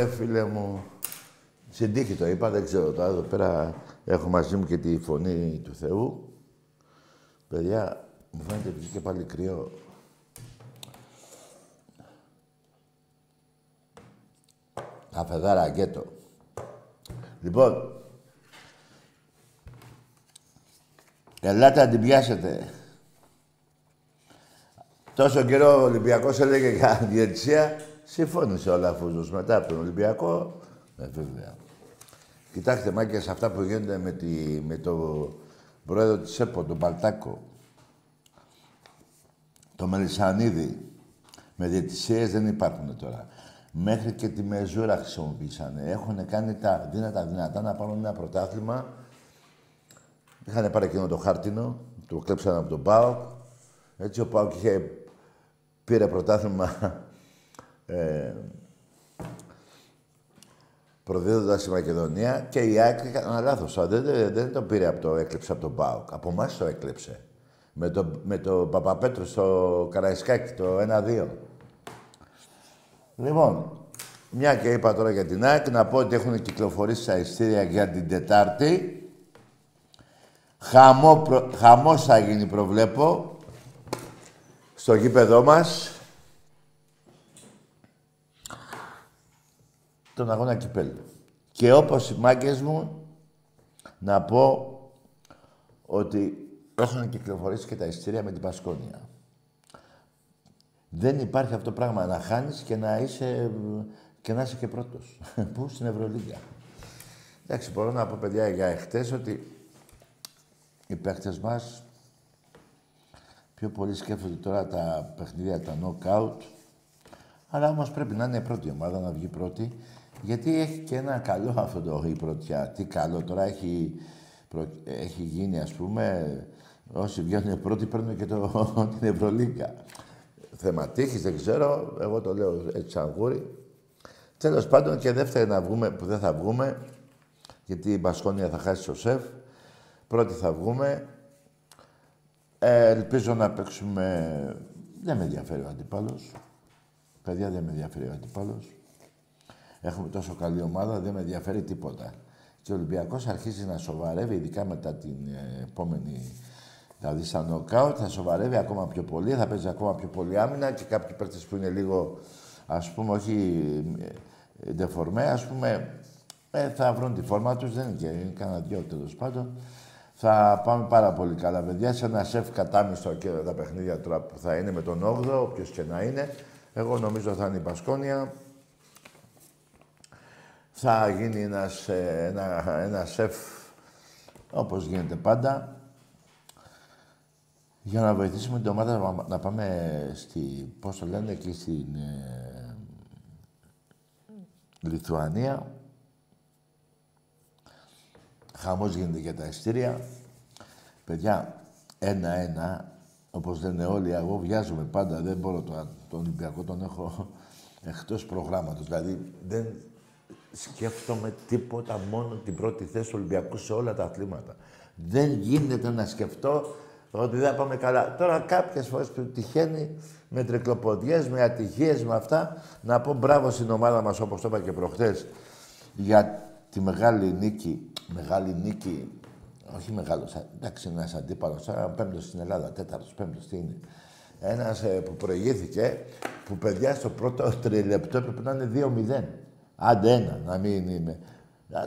Ωραία, φίλε μου. Στην τύχη το είπα, δεν ξέρω τώρα. Εδώ πέρα έχω μαζί μου και τη φωνή του Θεού. Παιδιά, μου φαίνεται βγήκε πάλι κρύο. Αφεδάρα γκέτο. Λοιπόν, ελάτε να την πιάσετε. Τόσο καιρό ο Ολυμπιακός έλεγε για διαιτησία, συμφώνησε ο Λαφούζος μετά από τον Ολυμπιακό. Ε, βέβαια. Κοιτάξτε, μάκες, αυτά που γίνονται με, τη, με το πρόεδρο της ΕΠΟ, τον Παλτάκο, το Μελισανίδη, με διαιτησίες δεν υπάρχουν τώρα. Μέχρι και τη μεζούρα χρησιμοποίησαν. Έχουν κάνει τα δύνατα δυνατά να πάρουν ένα πρωτάθλημα. Είχαν πάρει εκείνο το χάρτινο, το κλέψαν από τον ΠΑΟΚ. Έτσι ο ΠΑΟΚ είχε, πήρε πρωτάθλημα ε, προδίδοντας τη Μακεδονία και η ΑΕΚ έκανε ένα λάθος. Δεν, δεν, δεν το πήρε από το έκλεψε από τον ΠΑΟΚ. Από εμάς το έκλεψε. Με το, με το Παπαπέτρο στο Καραϊσκάκι, το 1-2. Λοιπόν, μια και είπα τώρα για την ΑΕΚ, να πω ότι έχουν κυκλοφορήσει τα ειστήρια για την Τετάρτη. Χαμό, προ... Χαμός θα γίνει, προβλέπω, στο γήπεδό μας. Τον αγώνα κυπέλου. Και όπως οι μάγκες μου, να πω ότι έχουν κυκλοφορήσει και τα ειστήρια με την Πασκόνια. Δεν υπάρχει αυτό το πράγμα να χάνεις και να είσαι και, να είσαι και πρώτος. Πού στην Ευρωλίγα. Εντάξει, μπορώ να πω παιδιά για εχθές ότι οι παίχτες μας πιο πολύ σκέφτονται τώρα τα παιχνίδια, τα knockout. Αλλά όμως πρέπει να είναι η πρώτη ομάδα, να βγει πρώτη. Γιατί έχει και ένα καλό αυτό το η πρωτιά. Τι καλό τώρα έχει, έχει γίνει, ας πούμε, όσοι βγαίνουν πρώτοι παίρνουν και το, την Ευρωλίγκα. Θέμα τύχης, δεν ξέρω, εγώ το λέω έτσι σαν γούρι. Τέλος πάντων και δεύτερη να βγούμε, που δεν θα βγούμε, γιατί η Μπασκόνια θα χάσει το σεφ. Πρώτη θα βγούμε. Ε, ελπίζω να παίξουμε... Δεν με ενδιαφέρει ο αντίπαλος. Παιδιά, δεν με ενδιαφέρει ο αντίπαλος. Έχουμε τόσο καλή ομάδα, δεν με ενδιαφέρει τίποτα. Και ο Ολυμπιακός αρχίζει να σοβαρεύει, ειδικά μετά την ε, επόμενη Δηλαδή, σαν νοκάουτ θα σοβαρεύει ακόμα πιο πολύ, θα παίζει ακόμα πιο πολύ άμυνα και κάποιοι παίκτες που είναι λίγο, ας πούμε, όχι ε, ντεφορμέ, ας πούμε, ε, θα βρουν τη φόρμα τους, δεν είναι και είναι κανένα δυο τέλος πάντων. Θα πάμε πάρα πολύ καλά, παιδιά, σε ένα σεφ κατάμιστο και τα παιχνίδια τώρα που θα είναι με τον 8ο, όποιος και να είναι. Εγώ νομίζω θα είναι η Πασκόνια. Θα γίνει ένας, ε, ένα, ένα σεφ, όπως γίνεται πάντα. για να βοηθήσουμε την ομάδα να πάμε στη, πώς το λένε, εκεί στην ε, Λιθουανία. Χαμός γίνεται για τα ειστήρια. Παιδιά, ένα-ένα, όπως λένε όλοι, εγώ βιάζομαι πάντα, δεν μπορώ το, τον Ολυμπιακό, τον έχω εκτός προγράμματος. Δηλαδή, δεν σκέφτομαι τίποτα, μόνο την πρώτη θέση του Ολυμπιακού σε όλα τα αθλήματα. Δεν γίνεται να σκεφτώ ότι δεν πάμε καλά. Τώρα κάποιες φορές που τυχαίνει με τρικλοποδιές, με ατυχίες, με αυτά, να πω μπράβο στην ομάδα μας, όπως το είπα και προχθές, για τη μεγάλη νίκη. Μεγάλη νίκη, όχι μεγάλο, εντάξει, ένας αντίπαλος, ένα πέμπτος στην Ελλάδα, τέταρτος, πέμπτος, τι είναι. Ένας ε, που προηγήθηκε, που παιδιά στο πρώτο τριλεπτό έπρεπε να είναι 2-0. Άντε ένα, να μην είναι.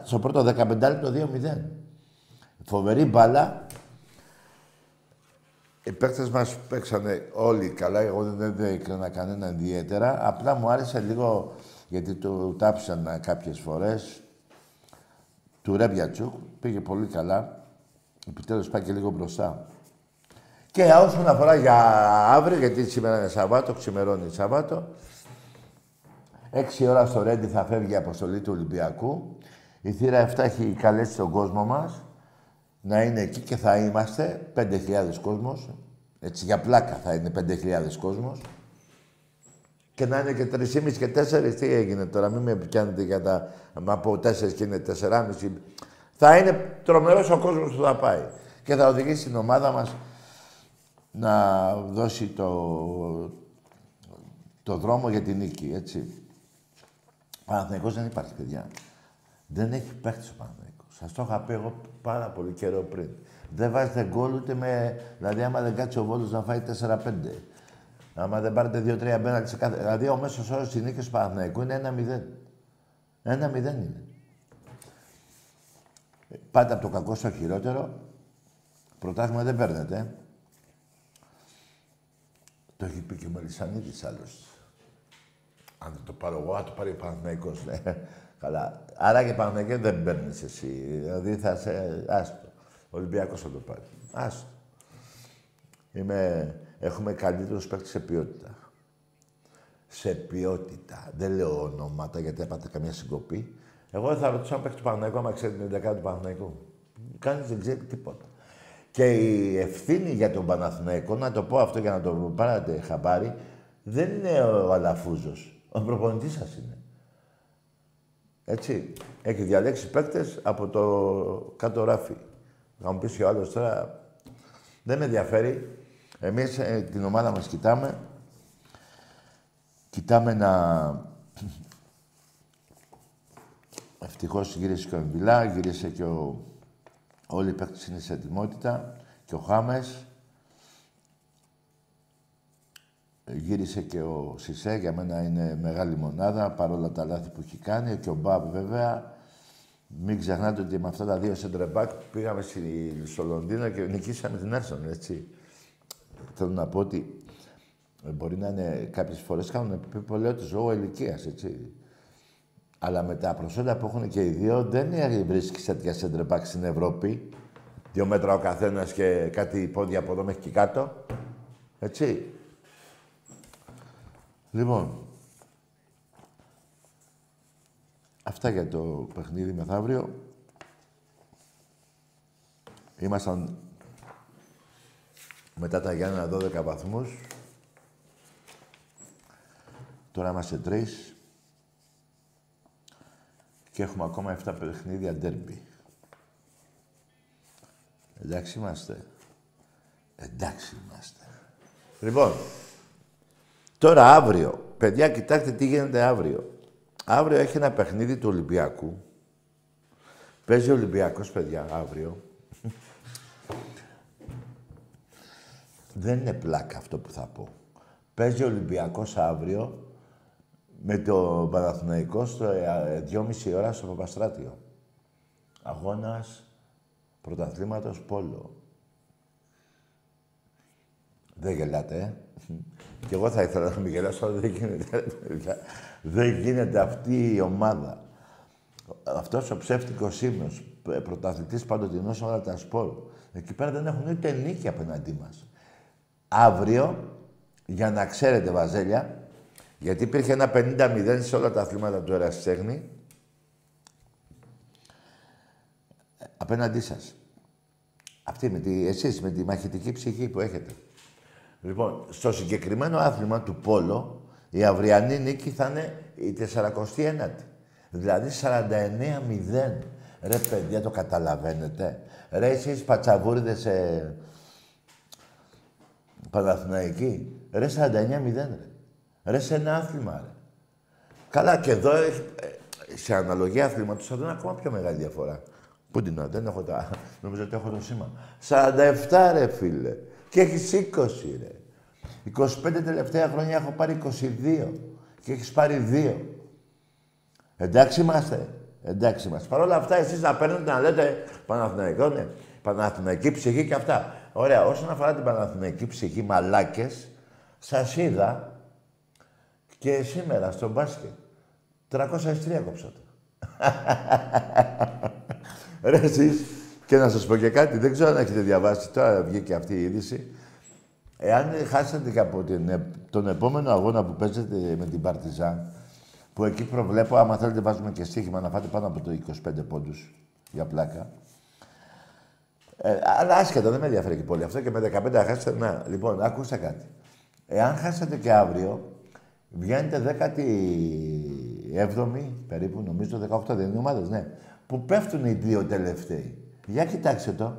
Στο πρώτο 15 λεπτό 2-0. Φοβερή μπάλα. Οι παίκτες μας παίξανε όλοι καλά. Εγώ δεν, δεν έκανα κανένα ιδιαίτερα. Απλά μου άρεσε λίγο, γιατί το τάψαν κάποιες φορές, του Ρέμπιατσουκ. Πήγε πολύ καλά. Επιτέλους πάει και λίγο μπροστά. Και όσον αφορά για αύριο, γιατί σήμερα είναι Σαββάτο, ξημερώνει Σαββάτο, Έξι ώρα στο Ρέντι θα φεύγει η αποστολή του Ολυμπιακού. Η θύρα 7 έχει καλέσει τον κόσμο μας να είναι εκεί και θα είμαστε 5.000 κόσμος. Έτσι, για πλάκα θα είναι 5.000 κόσμος. Και να είναι και 3,5 και 4, τι έγινε τώρα, μην με πιάνετε για τα... Μα από 4 και είναι 4,5. Θα είναι τρομερός ο κόσμος που θα πάει. Και θα οδηγήσει την ομάδα μας να δώσει το, το δρόμο για την νίκη, έτσι. Παναθηναϊκός δεν υπάρχει, παιδιά. Δεν έχει παίχτη ο Παναθηναϊκός. Σας το είχα πει εγώ πάρα πολύ καιρό πριν. Δεν βάζετε γκολ ούτε με. Δηλαδή, άμα δεν κάτσει ο Βόλος να φάει 4-5. Άμα δεν πάρετε 2-3 μπέναλτι σε κάθε. Δηλαδή, ο μέσος όρος της νίκης του Παναθηναϊκού είναι 1-0. 1-0 είναι. Πάτε από το κακό στο χειρότερο. Πρωτάθλημα δεν παίρνετε. Το έχει πει και ο Μελισανίδης άλλωστε. Αν το πάρω εγώ, θα το πάρει ο Παναθηναϊκός. Ναι. Καλά. Άρα και Παναθηναϊκός δεν παίρνει εσύ. Δηλαδή θα σε... Άστο. Ο Ολυμπιακός θα το πάρει. Άστο. Είμαι... Έχουμε καλύτερους παίκτες σε ποιότητα. Σε ποιότητα. Δεν λέω ονόματα γιατί έπατε καμία συγκοπή. Εγώ δεν θα ρωτήσω αν παίξει του Παναθηναϊκού, άμα ξέρει την 11 του Παναθηναϊκού. Κανείς δεν ξέρει τίποτα. Και η ευθύνη για τον Παναθηναϊκό, να το πω αυτό για να το πάρετε χαμπάρι, δεν είναι ο Αλαφούζος. Ο προπονητής σας είναι. Έτσι. Έχει διαλέξει παίκτες από το κάτω ράφι. Θα μου πεις ο άλλος τώρα. Δεν με ενδιαφέρει. Εμείς ε, την ομάδα μας κοιτάμε. Κοιτάμε να. Ευτυχώς γύρισε και ο Εμβιλά, γύρισε και ο. Όλοι οι παίκτες είναι σε ετοιμότητα. Και ο Χάμες. Γύρισε και ο Σισε, για μένα είναι μεγάλη μονάδα, παρόλα τα λάθη που έχει κάνει. Και ο Μπαμπ βέβαια. Μην ξεχνάτε ότι με αυτά τα δύο σεντρεμπάκ πήγαμε στο Λονδίνο και νικήσαμε την Άρσον, έτσι. Θέλω να πω ότι μπορεί να είναι κάποιες φορές κάνουν ότι λόγω ηλικίας, έτσι. Αλλά με τα προσόντα που έχουν και οι δύο, δεν βρίσκει τέτοια σεντρεμπάκ στην Ευρώπη. Δύο μέτρα ο καθένας και κάτι πόδια από εδώ μέχρι και κάτω. Έτσι. Λοιπόν, αυτά για το παιχνίδι μεθαύριο. Ήμασταν μετά τα Γιάννα 12 βαθμούς. Τώρα είμαστε τρεις. Και έχουμε ακόμα 7 παιχνίδια ντέρμπι. Εντάξει είμαστε. Εντάξει είμαστε. Λοιπόν, Τώρα αύριο, παιδιά κοιτάξτε τι γίνεται αύριο. Αύριο έχει ένα παιχνίδι του Ολυμπιακού. Παίζει ο Ολυμπιακός, παιδιά, αύριο. Δεν είναι πλάκα αυτό που θα πω. Παίζει ο Ολυμπιακός αύριο με το Παναθηναϊκό στο 2,5 ε, ώρα στο Παπαστράτιο. Αγώνας πρωταθλήματος Πόλο. Δεν γελάτε, ε. Κι εγώ θα ήθελα να μην γελάσω, αλλά δεν γίνεται. δεν γίνεται αυτή η ομάδα. Αυτός ο ψεύτικος ύμνος, πρωταθλητής παντοτινός όλα τα σπορ. Εκεί πέρα δεν έχουν ούτε νίκη απέναντί μας. αύριο, για να ξέρετε βαζέλια, γιατί υπήρχε ένα 50-0 σε όλα τα αθλήματα του Ερασιτέχνη, απέναντί σας. Αυτή με τη, εσείς με τη μαχητική ψυχή που έχετε. Λοιπόν, στο συγκεκριμένο άθλημα του Πόλο, η αυριανή νίκη θα είναι η 49η. Δηλαδή 49-0. Ρε παιδιά, το καταλαβαίνετε. Ρε εσείς πατσαβούριδες ε, Παναθηναϊκοί. Ρε 49-0 ρε. Ρε σε ένα άθλημα ρε. Καλά και εδώ ε, σε αναλογία αθλήματος θα δουν ακόμα πιο μεγάλη διαφορά. Πού την δεν έχω τα... Νομίζω ότι έχω το σήμα. 47 ρε φίλε. Και έχεις 20 ρε. 25 τελευταία χρόνια έχω πάρει 22. Και έχεις πάρει 2. Εντάξει είμαστε. Εντάξει είμαστε. Παρ' όλα αυτά εσείς να παίρνετε να λέτε Παναθηναϊκό, ναι. Παναθηναϊκή ψυχή και αυτά. Ωραία. Όσον αφορά την Παναθηναϊκή ψυχή, μαλάκες, σας είδα και σήμερα στο μπάσκετ. 303 κόψατε. Ρε εσείς, και να σας πω και κάτι, δεν ξέρω αν έχετε διαβάσει, τώρα βγήκε αυτή η είδηση. Εάν χάσετε και από την, τον επόμενο αγώνα που παίζετε με την Παρτιζάν, που εκεί προβλέπω, άμα θέλετε βάζουμε και στοίχημα να φάτε πάνω από το 25 πόντους για πλάκα. Ε, αλλά άσχετα, δεν με ενδιαφέρει και πολύ αυτό και με 15 να χάσετε. Να, λοιπόν, ακούστε κάτι. Εάν χάσετε και αύριο, βγαίνετε 17η περίπου, νομίζω 18 δεν είναι ομάδες, ναι που πέφτουν οι δύο τελευταίοι. Για κοιτάξτε το.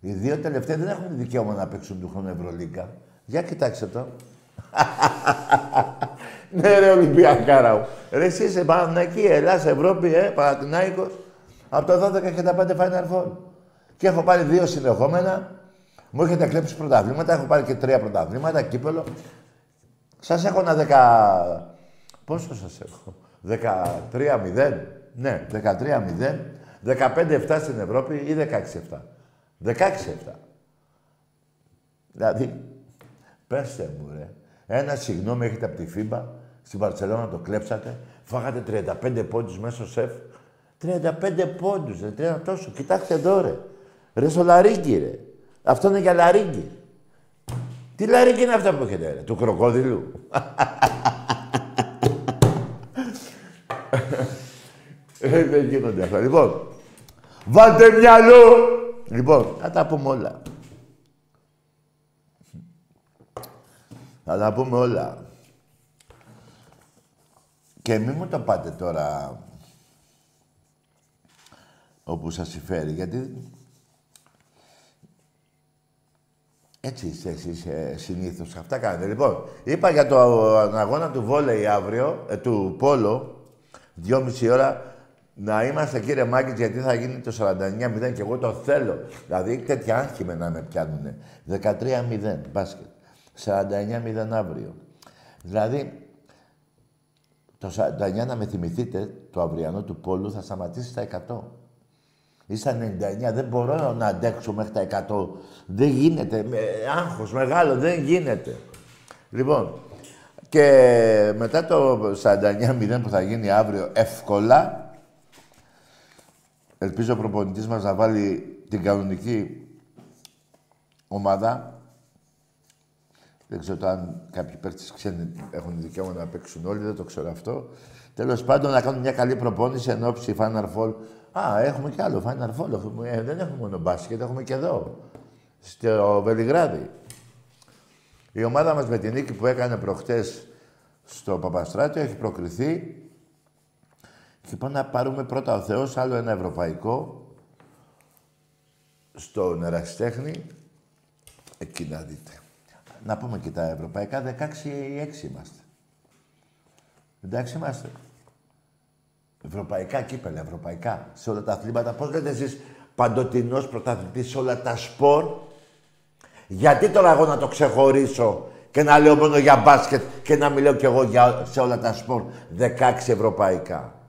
Οι δύο τελευταίοι δεν έχουν δικαίωμα να παίξουν του χρόνου Ευρωλίγκα. Για κοιτάξτε το. ναι ρε Ολυμπιακάρα μου. Ρε εσύ είσαι Παναθηναϊκή, Ελλάς, Ευρώπη, ε, Παναθηναϊκός. Από το 12 έχετε πέντε Final Four. Και έχω πάρει δύο συνεχόμενα. Μου έχετε κλέψει πρωταβλήματα, έχω πάρει και τρία πρωταβλήματα, κύπελο. Σας έχω ένα δεκα... Πόσο σας έχω; 13-0. Ναι, 13-0. 15-7 στην Ευρώπη ή 16-7. 16-7. Δηλαδή, πέστε μου ρε, ένα συγγνώμη έχετε από τη ΦΥΜΠΑ, στην Παρσελόνα το κλέψατε, φάγατε 35 πόντους μέσα στο σεφ. 35 πόντους, ρε, τόσο. Κοιτάξτε εδώ, ρε. Ρε στο λαρίγκι, ρε. Αυτό είναι για λαρίγκι. Τι λαρίγκι είναι αυτά που έχετε, ρε, του κροκόδιλου. Ε, δεν γίνονται αυτά. Λοιπόν, βάλτε μυαλό. Λοιπόν, θα τα πούμε όλα. Θα τα πούμε όλα. Και μην μου το πάτε τώρα όπου σας συμφέρει, γιατί έτσι είστε εσείς ε, συνήθως. Αυτά κάνετε. Λοιπόν, είπα για το αγώνα του βόλεϊ αύριο, ε, του Πόλο, δυόμιση ώρα, να είμαστε κύριε Μάκη, γιατί θα γίνει το 49-0 και εγώ το θέλω. Δηλαδή τέτοια άγχη με να με πιάνουνε. 13-0 μπάσκετ. 49-0 αύριο. Δηλαδή, το 49 να με θυμηθείτε, το αυριανό του Πόλου θα σταματήσει στα 100. Ή στα 99. Δεν μπορώ να αντέξω μέχρι τα 100. Δεν γίνεται. Με άγχος μεγάλο. Δεν γίνεται. Λοιπόν, και μετά το 49-0 που θα γίνει αύριο εύκολα, Ελπίζω ο προπονητής μας να βάλει την κανονική ομάδα. Δεν ξέρω αν κάποιοι παίκτες ξένοι έχουν δικαίωμα να παίξουν όλοι, δεν το ξέρω αυτό. Τέλος πάντων, να κάνουν μια καλή προπόνηση εν ώψη Final Four. Α, έχουμε κι άλλο Final Four. Ε, δεν έχουμε μόνο μπάσκετ, έχουμε και εδώ. Στο Βελιγράδι. Η ομάδα μας με την νίκη που έκανε προχτές στο Παπαστράτιο έχει προκριθεί και πάμε να πάρουμε πρώτα ο Θεός άλλο ένα ευρωπαϊκό στον Ερασιτέχνη. Εκεί να δείτε. Να πούμε και τα ευρωπαϊκά, 16 ή 6 είμαστε. Εντάξει είμαστε. Ευρωπαϊκά κύπελα, ευρωπαϊκά. Σε όλα τα αθλήματα. Πώς λέτε εσείς παντοτινός πρωταθλητής σε όλα τα σπορ. Γιατί τώρα εγώ να το ξεχωρίσω και να λέω μόνο για μπάσκετ και να μιλάω κι εγώ για, σε όλα τα σπορ 16 ευρωπαϊκά.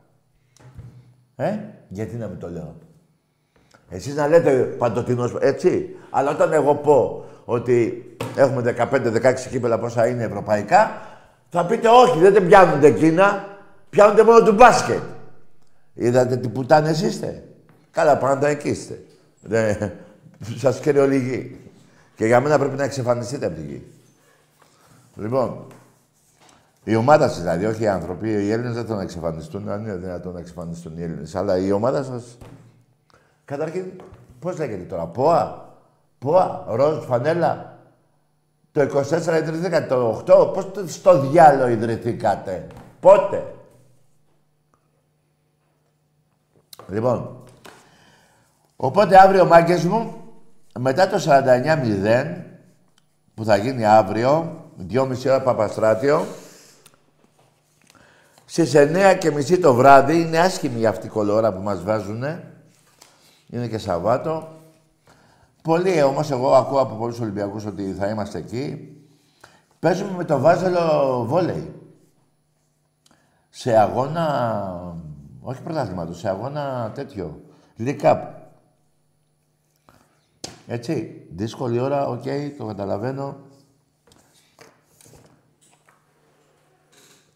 Ε, γιατί να μην το λέω. Εσείς να λέτε παντοτινός, έτσι. Αλλά όταν εγώ πω ότι έχουμε 15-16 κύπελα πόσα είναι ευρωπαϊκά, θα πείτε όχι, δεν πιάνονται εκείνα, πιάνονται μόνο του μπάσκετ. Είδατε τι πουτάνες είστε. Καλά, πάντα εκεί είστε. Δεν... Σας ολίγη. Και για μένα πρέπει να εξαφανιστείτε από τη γη. Λοιπόν, η ομάδα σας δηλαδή, όχι οι άνθρωποι, οι Έλληνες δεν θέλουν να εξαφανιστούν. Αν είναι δυνατόν να εξαφανιστούν οι Έλληνες. Αλλά η ομάδα σας. Καταρχήν, πώς λέγεται τώρα, ΠΟΑ, ΠΟΑ, ροζ, φανέλα. Το 24 ιδρυθήκατε, το 8, πώς στο διάλογο ιδρυθήκατε. Πότε; Λοιπόν, οπότε αύριο μάγκες μου, μετά το 49-0, που θα γίνει αύριο, 2,5 ώρα Παπαστράτιο, στις 9 και μισή το βράδυ, είναι άσχημη αυτή η κολόρα που μας βάζουνε, είναι και Σαββάτο. Πολλοί όμως, εγώ ακούω από πολλούς Ολυμπιακούς ότι θα είμαστε εκεί. Παίζουμε με το Βάζελο βόλεϊ. Σε αγώνα, όχι πρωτάθληματος, σε αγώνα τέτοιο, League Έτσι, δύσκολη ώρα, οκ, το καταλαβαίνω.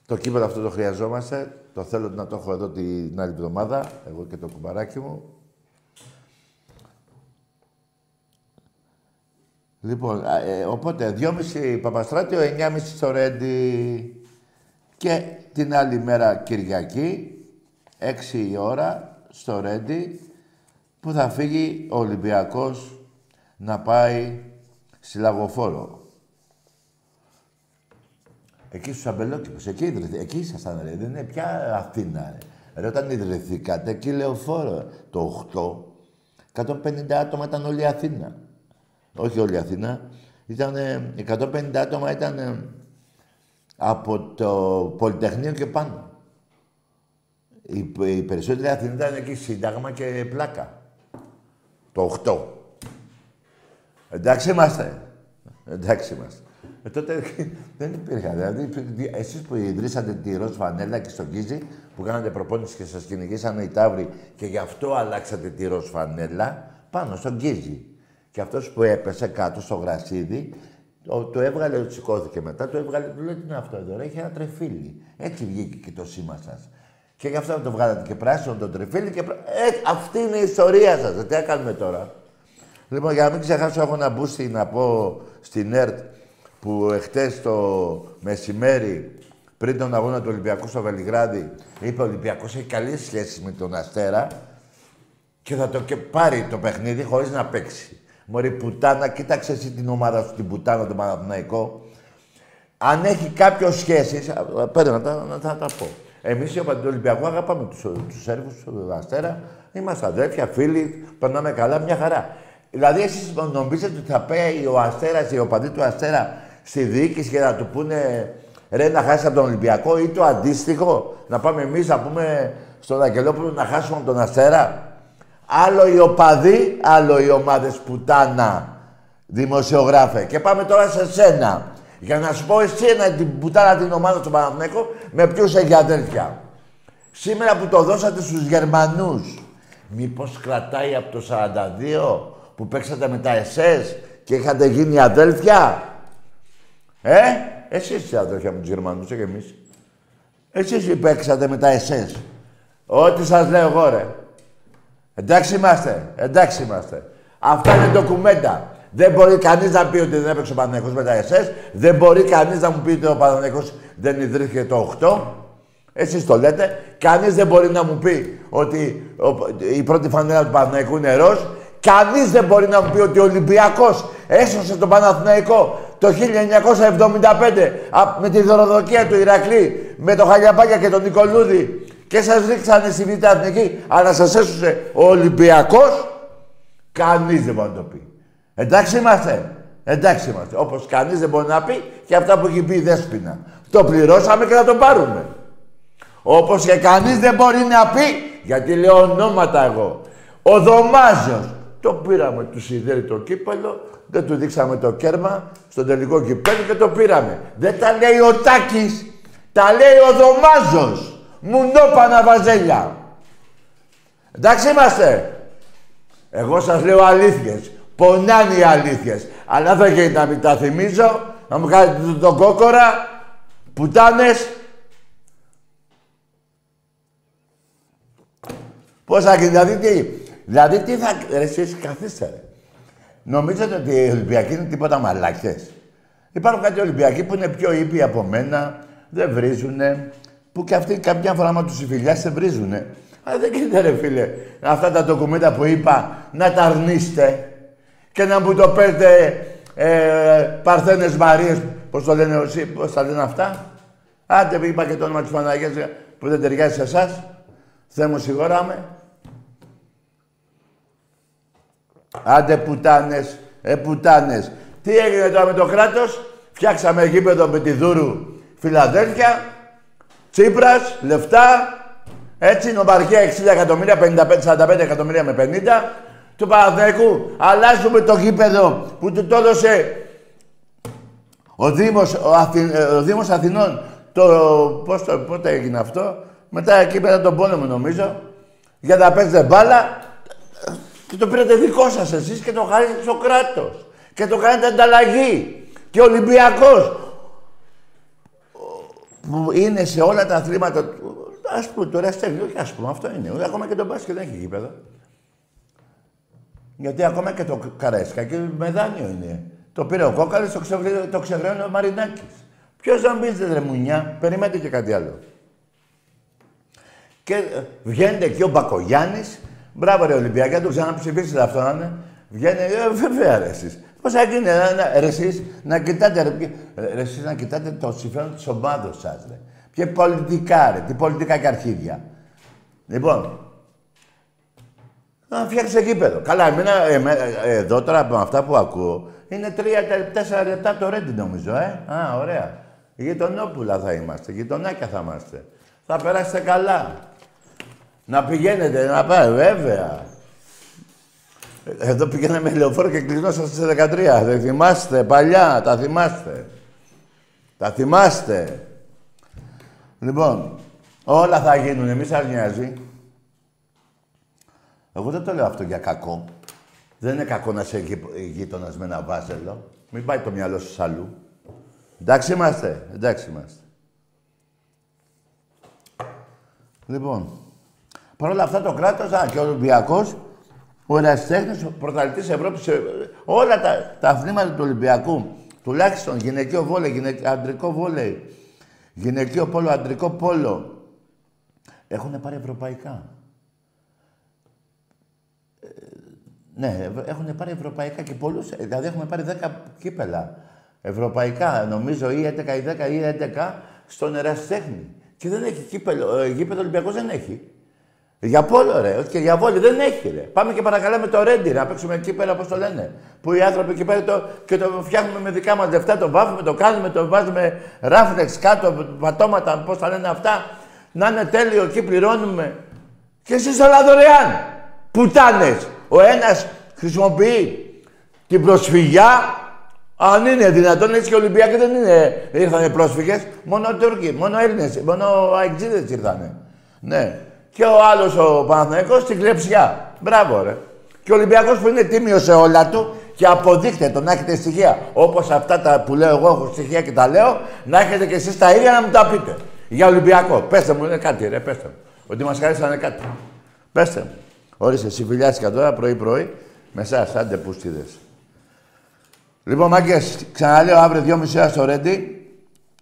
Το κείμενο αυτό το χρειαζόμαστε. Το θέλω να το έχω εδώ την άλλη εβδομάδα, εγώ και το κουμπαράκι μου. Λοιπόν, ε, οπότε 2,5 Παπαστράτιο, 9,5 στο Ρέντι και την άλλη μέρα Κυριακή, 6 η ώρα στο Ρέντι, που θα φύγει ο Ολυμπιακός να πάει στη Λαγοφόρο. Εκεί στους αμπελόκηπους, εκεί, ιδρυθή, εκεί ήσασταν ρε, δεν είναι πια Αθήνα ρε. Ρε όταν ιδρυθήκατε, εκεί λεωφόρο το 8, 150 άτομα ήταν όλη η Αθήνα όχι όλη η Αθήνα, ήταν 150 άτομα ήταν από το Πολυτεχνείο και πάνω. Οι, οι περισσότεροι Αθήνα ήταν εκεί Σύνταγμα και Πλάκα. Το 8. Εντάξει είμαστε. Εντάξει είμαστε. Ε, τότε δεν υπήρχαν. Δηλαδή, εσείς που ιδρύσατε τη Ροζ Φανέλα και στο Γκίζι, που κάνατε προπόνηση και σας κυνηγήσανε οι Ταύροι και γι' αυτό αλλάξατε τη Ροζ Φανέλα, πάνω στον Γκίζι. Και αυτός που έπεσε κάτω στο γρασίδι, το, το έβγαλε, σηκώθηκε μετά, το έβγαλε, του λέει τι είναι αυτό εδώ, έχει ένα τρεφίλι. Έτσι βγήκε και το σήμα σας. Και γι' αυτό το βγάλατε και πράσινο το τρεφίλι και... Ε, αυτή είναι η ιστορία σας. Τι κάνουμε τώρα; Λοιπόν, για να μην ξεχάσω, έχω να μπούσει να πω στην ΕΡΤ που εχθές το μεσημέρι πριν τον αγώνα του Ολυμπιακού στο Βελιγράδι είπε ο Ολυμπιακός έχει καλή σχέση με τον Αστέρα και θα το και πάρει το παιχνίδι χωρίς να παίξει. Μωρή πουτάνα, κοίταξε εσύ την ομάδα σου, την πουτάνα, τον Παναθηναϊκό. Αν έχει κάποιο σχέση, πέρα να τα, να, τα πω. Εμείς οι του Ολυμπιακού αγαπάμε τους, τους Σέρβους, τους Αστέρα. Είμαστε αδέρφια, φίλοι, περνάμε καλά, μια χαρά. Δηλαδή, εσείς νομίζετε ότι θα πάει ο Αστέρας, οι οπαδοί του Αστέρα στη διοίκηση και να του πούνε ρε να χάσεις από τον Ολυμπιακό ή το αντίστοιχο, να πάμε εμείς να πούμε στον Αγγελόπουλο να χάσουμε από τον Αστέρα. Άλλο οι οπαδοί, άλλο οι ομάδες πουτάνα, δημοσιογράφε. Και πάμε τώρα σε σένα. Για να σου πω εσένα την πουτάνα την ομάδα του Παναθηναίκο, με ποιους έχει αδέρφια. Σήμερα που το δώσατε στους Γερμανούς, μήπως κρατάει από το 42 που παίξατε με τα ΕΣΕΣ και είχατε γίνει αδέλφια; Ε, εσείς είστε αδέρφια με τους Γερμανούς, όχι εμείς. Εσείς παίξατε με τα ΕΣΕΣ. Ό,τι σας λέω εγώ, ρε. Εντάξει είμαστε. Εντάξει είμαστε. Αυτά είναι ντοκουμέντα. Δεν μπορεί κανείς να πει ότι δεν έπαιξε ο Παναγενικό με τα ΕΣΕΣ. Δεν μπορεί κανείς να μου πει ότι ο Παναγενικό δεν ιδρύθηκε το 8. Εσείς το λέτε. Κανείς δεν μπορεί να μου πει ότι η πρώτη φανέλα του Παναθηναϊκού είναι ροζ. Κανείς δεν μπορεί να μου πει ότι ο Ολυμπιακός έσωσε τον Παναθηναϊκό το 1975 με τη δωροδοκία του Ηρακλή, με το Χαλιαπάκια και τον Νικολούδη και σας ρίξανε στη Β' Εθνική, αλλά σας έσωσε ο Ολυμπιακός, κανείς δεν μπορεί να το πει. Εντάξει είμαστε. Εντάξει είμαστε. Όπως κανείς δεν μπορεί να πει και αυτά που έχει πει η Δέσποινα. Το πληρώσαμε και θα το πάρουμε. Όπως και κανείς δεν μπορεί να πει, γιατί λέω ονόματα εγώ. Ο Δωμάζος. Το πήραμε του σιδέρι το κύπελο, δεν του δείξαμε το κέρμα στον τελικό κυπέλο και το πήραμε. Δεν τα λέει ο Τάκης, τα λέει ο Δωμάζος. Μουνόπανα βαζέλια. Εντάξει είμαστε. Εγώ σας λέω αλήθειες. Πονάνε οι αλήθειες. Αλλά δεν γίνεται να μην τα θυμίζω, να μου κάνετε τον το κόκορα, πουτάνες. Πώς θα γίνει, δηλαδή τι, δηλαδή τι θα... Ρε, εσείς καθίστε ρε. Νομίζετε ότι οι Ολυμπιακοί είναι τίποτα μαλάκες; Υπάρχουν κάτι Ολυμπιακοί που είναι πιο ήπιοι από μένα, δεν βρίζουνε. Που και αυτοί κάποια φορά με τους σε βρίζουνε. Αλλά δεν γίνεται ρε φίλε, αυτά τα ντοκουμέντα που είπα να τα αρνείστε και να μου το παίρνετε ε, Παρθένες Μαρίες, πώς το λένε, πώς τα λένε αυτά; Άντε είπα και το όνομα της Παναγίας που δεν ταιριάζει σε εσάς. Θεέ μου συγχωράμε. Άντε πουτάνες, ε πουτάνες. Τι έγινε τώρα με το κράτος; Φτιάξαμε γήπεδο με τη Δούρου Φιλαδέλφια. Τσίπρας, λεφτά. Έτσι, νομπαρχία 60 εκατομμύρια, 55, 45 εκατομμύρια με 50. Του Παναθηναϊκού αλλάζουμε το γήπεδο που του το έδωσε ο Δήμος, ο, Αθη, ε, ο Δήμος Αθηνών. Το, πώς το, πότε έγινε αυτό; Μετά εκεί πέρα τον πόλεμο νομίζω. Για να παίζετε μπάλα. Και το πήρατε δικό σας εσείς και το χάρετε στο κράτος. Και το κάνετε ανταλλαγή. Και ο Ολυμπιακός που είναι σε όλα τα αθλήματα Α πούμε τώρα στέλνει, όχι ας πούμε, αυτό είναι. Ακόμα και το μπάσκετ δεν έχει γήπεδο. Γιατί ακόμα και το Καρέσκα και με δάνειο είναι. Το πήρε ο Κόκαλης, το, το ξεγραίνει ο Μαρινάκης. Ποιος μπει ρε μουνιά, περιμένετε και κάτι άλλο. Και ε, βγαίνετε εκεί ο Μπακογιάννης, μπράβο ρε Ολυμπιακά, το ξαναψηφίσετε αυτό να είναι. Βγαίνει, ε, βέβαια ρε εσείς. Πώς θα γίνει, να, να, ρε εσείς, να κοιτάτε, ρε, ρε εσείς, να κοιτάτε το συμφέρον της ομάδος σας, ρε. Και πολιτικά, ρε. Τι πολιτικά και αρχίδια. Λοιπόν, να φτιάξεις γήπεδο. Καλά, εμένα, εμέ, ε, εδώ τώρα από αυτά που ακούω, είναι τρία-τέσσερα λεπτά το ρέντι νομίζω, ε. Α, ωραία. Γειτονόπουλα θα είμαστε, γειτονάκια θα είμαστε. Θα περάσετε καλά. Να πηγαίνετε, να πάει, βέβαια. Εδώ πηγαίναμε λεωφόρο και κλεινόσαστε σε 13. Δεν θυμάστε, παλιά, τα θυμάστε. Τα θυμάστε. Λοιπόν, όλα θα γίνουν, μη σας νοιάζει. Εγώ δεν το λέω αυτό για κακό. Δεν είναι κακό να είσαι γείτονα με ένα βάζελο. Μην πάει το μυαλό σου αλλού. Εντάξει είμαστε, εντάξει είμαστε. Λοιπόν, παρ' όλα αυτά το κράτος, α, και ο Ολυμπιακός, ο ερασιτέχνης, ο πρωταθλητής Ευρώπης, όλα τα, τα αθλήματα του Ολυμπιακού, τουλάχιστον γυναικείο βόλεϊ, γυναικ, αντρικό βόλεϊ, Γυναικείο πόλο, αντρικό πόλο. Έχουν πάρει ευρωπαϊκά. Ε, ναι, έχουν πάρει ευρωπαϊκά και πολλούς. Δηλαδή έχουμε πάρει 10 κύπελα. Ευρωπαϊκά, νομίζω, ή 11 ή 10 ή 11 στον ερασιτέχνη. Και δεν έχει κύπελο. Ε, γήπεδο Ολυμπιακός δεν έχει. Για πόλο, ρε. Όχι και για βόλιο δεν έχει, ρε. Πάμε και παρακαλάμε το ρέντι, να παίξουμε εκεί πέρα, πώς το λένε. Που οι άνθρωποι εκεί πέρα το, και το φτιάχνουμε με δικά μας λεφτά, το βάφουμε, το κάνουμε, το βάζουμε ράφλεξ κάτω, πατώματα, πώς τα λένε αυτά. Να είναι τέλειο, εκεί πληρώνουμε. Και εσείς όλα δωρεάν. Πουτάνες. Ο ένας χρησιμοποιεί την προσφυγιά. Αν είναι δυνατόν, έτσι και Ολυμπιακοί δεν είναι. Ήρθανε πρόσφυγες. Μόνο Τούρκοι, μόνο Έλληνες, μόνο Αιγτζίδες ήρθανε. Ναι και ο άλλος ο Παναθηναϊκός στην κλεψιά. Μπράβο, ρε. Και ο Ολυμπιακός που είναι τίμιο σε όλα του και αποδείχτε το να έχετε στοιχεία. Όπως αυτά τα που λέω εγώ έχω στοιχεία και τα λέω, να έχετε κι εσείς τα ίδια να μου τα πείτε. Για Ολυμπιακό. Πέστε μου, είναι κάτι, ρε, πέστε μου. Ότι μας χαρίσανε κάτι. Πέστε μου. Ορίστε, συμφιλιάστηκα τώρα πρωί-πρωί με εσάς, άντε πούστιδες. Λοιπόν, μάγκες, ξαναλέω αύριο 2.30 ώρα στο Ρέντι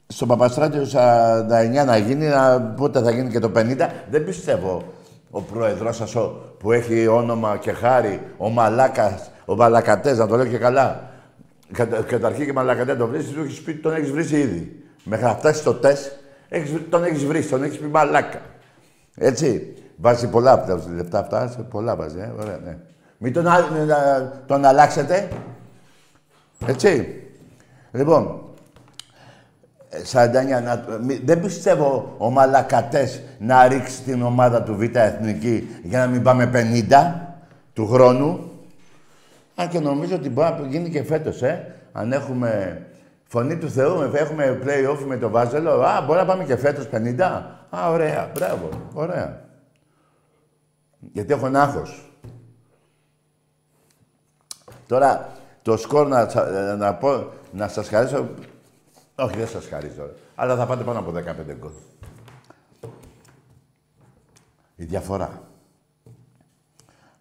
στο Παπαστράτιο 49 να γίνει, να, πότε θα γίνει και το 50. Δεν πιστεύω ο πρόεδρος σας που έχει όνομα και χάρη, ο Μαλάκας, ο Μαλακατές, να το λέω και καλά. Καταρχήν και Μαλακατέ το βρεις, του έχεις πει, τον έχεις βρει ήδη. Μέχρι να φτάσει στο τεστ, τον έχεις βρει, τον έχεις πει Μαλάκα. Έτσι. Βάζει πολλά από τα λεπτά αυτά, πολλά βάζει, ε, ωραία, ναι. Μην τον, τον αλλάξετε. Έτσι. Λοιπόν, 49, να, δεν πιστεύω ο Μαλακατές να ρίξει την ομάδα του Β' Εθνική για να μην πάμε 50 του χρόνου. Αν και νομίζω ότι μπορεί να γίνει και φέτος, ε. Αν έχουμε φωνή του Θεού, έχουμε play-off με το Βάζελο, α, μπορεί να πάμε και φέτος 50. Α, ωραία, μπράβο, ωραία. Γιατί έχω άγχος. Τώρα, το σκορ να, να, πω, να σας χαρίσω όχι, δεν σας χαρίζω. Αλλά θα πάτε πάνω από 15 γκολ. Η διαφορά.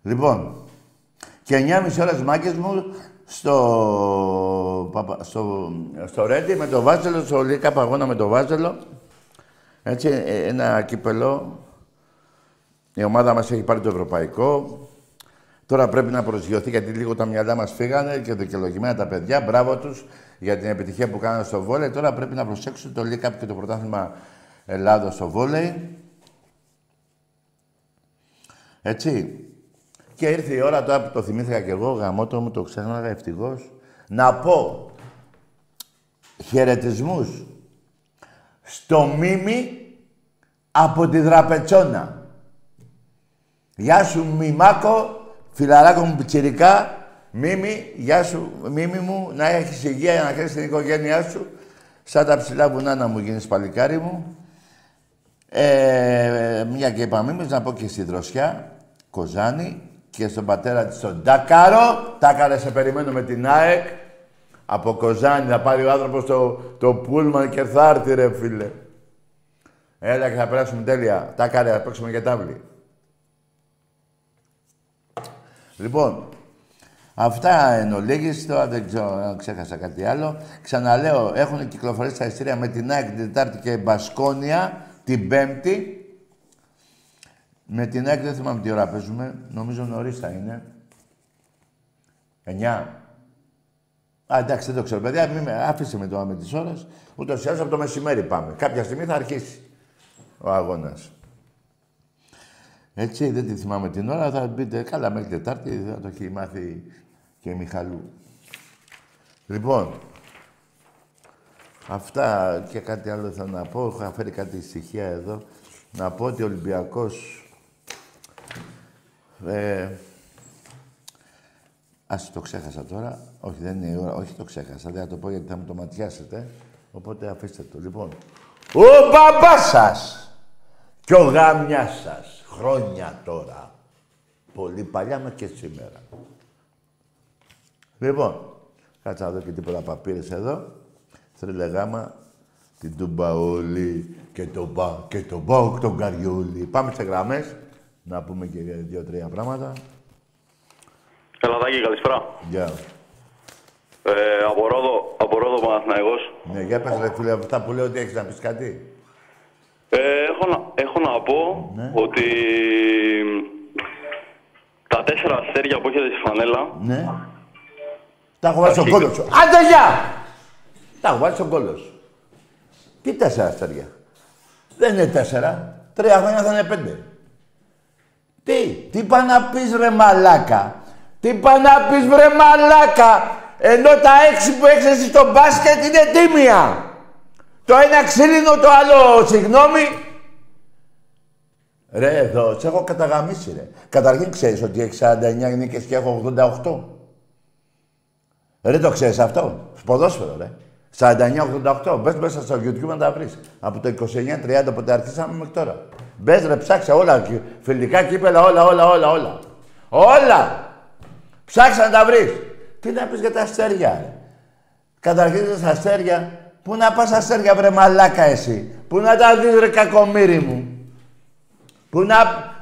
Λοιπόν, και 9,5 ώρες μάκες μου στο, στο, στο Ρέντι με το Βάζελο, στο Λίκα Παγώνα με το Βάζελο. Έτσι, ε, ένα κύπελο. Η ομάδα μας έχει πάρει το ευρωπαϊκό. Τώρα πρέπει να προσγειωθεί γιατί λίγο τα μυαλά μας φύγανε και δικαιολογημένα τα παιδιά. Μπράβο τους για την επιτυχία που κάνανε στο βόλεϊ. Τώρα πρέπει να προσέξουν το Λίκαπ και το πρωτάθλημα Ελλάδος στο βόλεϊ. Έτσι. Και ήρθε η ώρα τώρα που το θυμήθηκα κι εγώ, γαμότο μου, το ξέχανα ευτυχώς, να πω χαιρετισμούς στο Μίμη από τη Δραπετσόνα. Γεια σου Μιμάκο, φιλαράκο μου πιτσιρικά, Μίμη, γεια σου Μίμη μου, να έχεις υγεία να κάνεις την οικογένειά σου. Σαν τα ψηλά βουνά να μου γίνεις παλικάρι μου. Ε, μια και είπα Μίμης, να πω και στη Δροσιά, Κοζάνη, και στον πατέρα της τον Τάκαρο. Τάκαρε, σε περιμένω με την ΑΕΚ. Από Κοζάνη θα πάρει ο άνθρωπος το, το πούλμαν και θα έρθει ρε φίλε. Έλα και θα περάσουμε τέλεια. Τάκαρε, θα παίξουμε και τάβλη. Λοιπόν, αυτά εν ολίγης, τώρα δεν ξέρω αν ξέχασα κάτι άλλο. Ξαναλέω, έχουν κυκλοφορήσει τα ειστήρια με την ΑΕΚ την Τετάρτη και Μπασκόνια την Πέμπτη. Με την ΑΕΚ δεν θυμάμαι τι ώρα παίζουμε. Νομίζω νωρίς θα είναι. 9. Α, εντάξει, δεν το ξέρω, παιδιά. Μην με άφησε με το με τις ώρες. Ούτως ή από το μεσημέρι πάμε. Κάποια στιγμή θα αρχίσει ο αγώνας. Έτσι, δεν τη θυμάμαι την ώρα. Θα πείτε, καλά, μέχρι Τετάρτη θα το έχει μάθει και η Μιχαλού. Λοιπόν, αυτά και κάτι άλλο θα να πω. Έχω φέρει κάτι στοιχεία εδώ. Να πω ότι ο Ολυμπιακός ε, ας το ξέχασα τώρα. Όχι, δεν είναι η ώρα. Όχι, το ξέχασα. Δεν θα το πω γιατί θα μου το ματιάσετε. Οπότε αφήστε το. Λοιπόν, ο μπαμπάς σας και ο γάμιας σας. Χρόνια τώρα. Πολύ παλιά με και σήμερα. Λοιπόν, κάτσα να δω και τίποτα παπύρες εδώ. Θέλει γάμα την Τουμπαόλη και τον Μπα και τον Μπαουκ τον Καριούλη. Πάμε σε γραμμές. Να πούμε και δύο-τρία πράγματα. Ελαδάκη, καλησπέρα. Γεια. Ε, από Ρόδο, από Ρόδο Παναθηναϊκός. Ναι, για πες ρε φίλε, αυτά που λέω ότι έχεις να πεις κάτι. Ε, έχω, να, έχω να πω Ναι. ότι τα τέσσερα αστέρια που έχετε στη φανέλα Ναι. Τα έχω βάλει στον Αρχικά. κόλλο σου. Άντε, γεια! Τα έχω βάλει στον κόλλο σου. Τι τέσσερα αστέρια; Δεν είναι τέσσερα. Τρία χρόνια θα είναι πέντε. Τι, τι πά να πεις ρε μαλάκα; Τι πά να πεις βρε μαλάκα; Ενώ τα έξι που έχεις εσύ στο μπάσκετ είναι τίμια. Το ένα ξύλινο, το άλλο συγγνώμη. Ρε εδώ, σε έχω καταγαμίσει ρε. Καταρχήν ξέρεις ότι έχεις 49 νίκες και έχω 88. Ρε το ξέρεις αυτό. Ποδόσφαιρο, ρε. 49-88. Μπες μέσα στο YouTube να τα βρεις. Από το 29-30 ποτέ αρχίσαμε μέχρι τώρα. Μπες ρε, ψάξε όλα. και Φιλικά κύπελα, όλα, όλα, όλα, όλα. Όλα! Ψάξε να τα βρεις. Τι να πεις για τα αστέρια, ρε. Καταρχήν στα αστέρια. Πού να πας αστέρια, βρε μαλάκα εσύ. Πού να τα δεις, ρε κακομύρι μου. Πού να...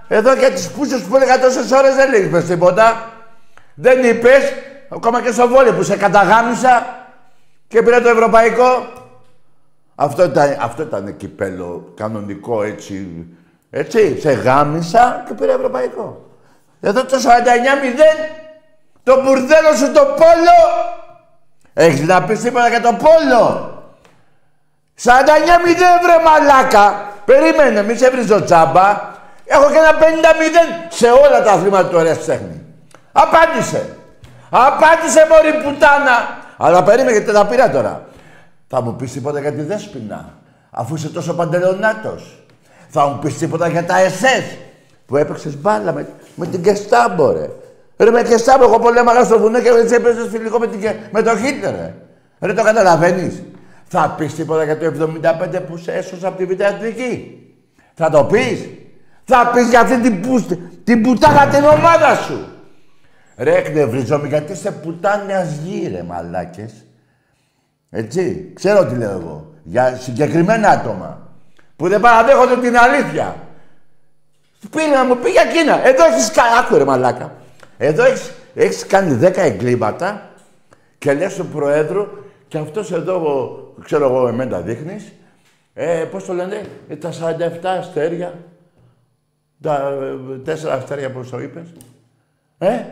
Εδώ και τις πούσες που έλεγα τόσες ώρες δεν είπες τίποτα. Δεν είπες, ακόμα και στο βόλιο που σε καταγάμισα και πήρε το ευρωπαϊκό. Αυτό ήταν, αυτό ήταν κυπέλο κανονικό έτσι. Έτσι, σε γάμισα και πήρε ευρωπαϊκό. Εδώ το 49-0, το μπουρδέλο σου το πόλο. Έχεις να πεις τίποτα για το πόλο. 49-0 βρε μαλάκα. Περίμενε, μη σε βρίζω τσάμπα. Έχω και ένα 50-0 σε όλα τα αθλήματα του ωραίας τέχνη. Απάντησε. Απάντησε μωρή πουτάνα. Αλλά περίμενε γιατί τα πήρα τώρα. Θα μου πεις τίποτα για τη Δέσποινα, αφού είσαι τόσο παντελονάτος. Θα μου πεις τίποτα για τα SS, που έπαιξες μπάλα με, με την Κεστάμπο, ρε. Ρε με Κεστάμπο, εγώ πολέμαγα στο βουνό και έτσι έπαιζες φιλικό με, την, Κε- με το Χίτλερ, ρε. Ρε το καταλαβαίνεις. Θα πεις τίποτα για το 75 που σε έσωσα από τη Β' Εθνική. Θα το πεις. Θα πεις για αυτή την, που, την πουτάνα την ομάδα σου. Ρε εκνευρίζομαι γιατί είστε πουτάνιας γη, ρε μαλάκες. Έτσι, ξέρω τι λέω εγώ. Για συγκεκριμένα άτομα. Που δεν παραδέχονται την αλήθεια. Πήρε να μου πει για εκείνα. Εδώ έχεις κάνει... Άκου ρε μαλάκα. Εδώ έχεις, έχεις κάνει 10 εγκλήματα Και λες του Προέδρου, και αυτός εδώ, ξέρω εγώ, εμένα δείχνεις, ε, πώς το λένε, ε, τα 47 αστέρια, τα ε, τέσσερα αστέρια, πώς το είπες, ε,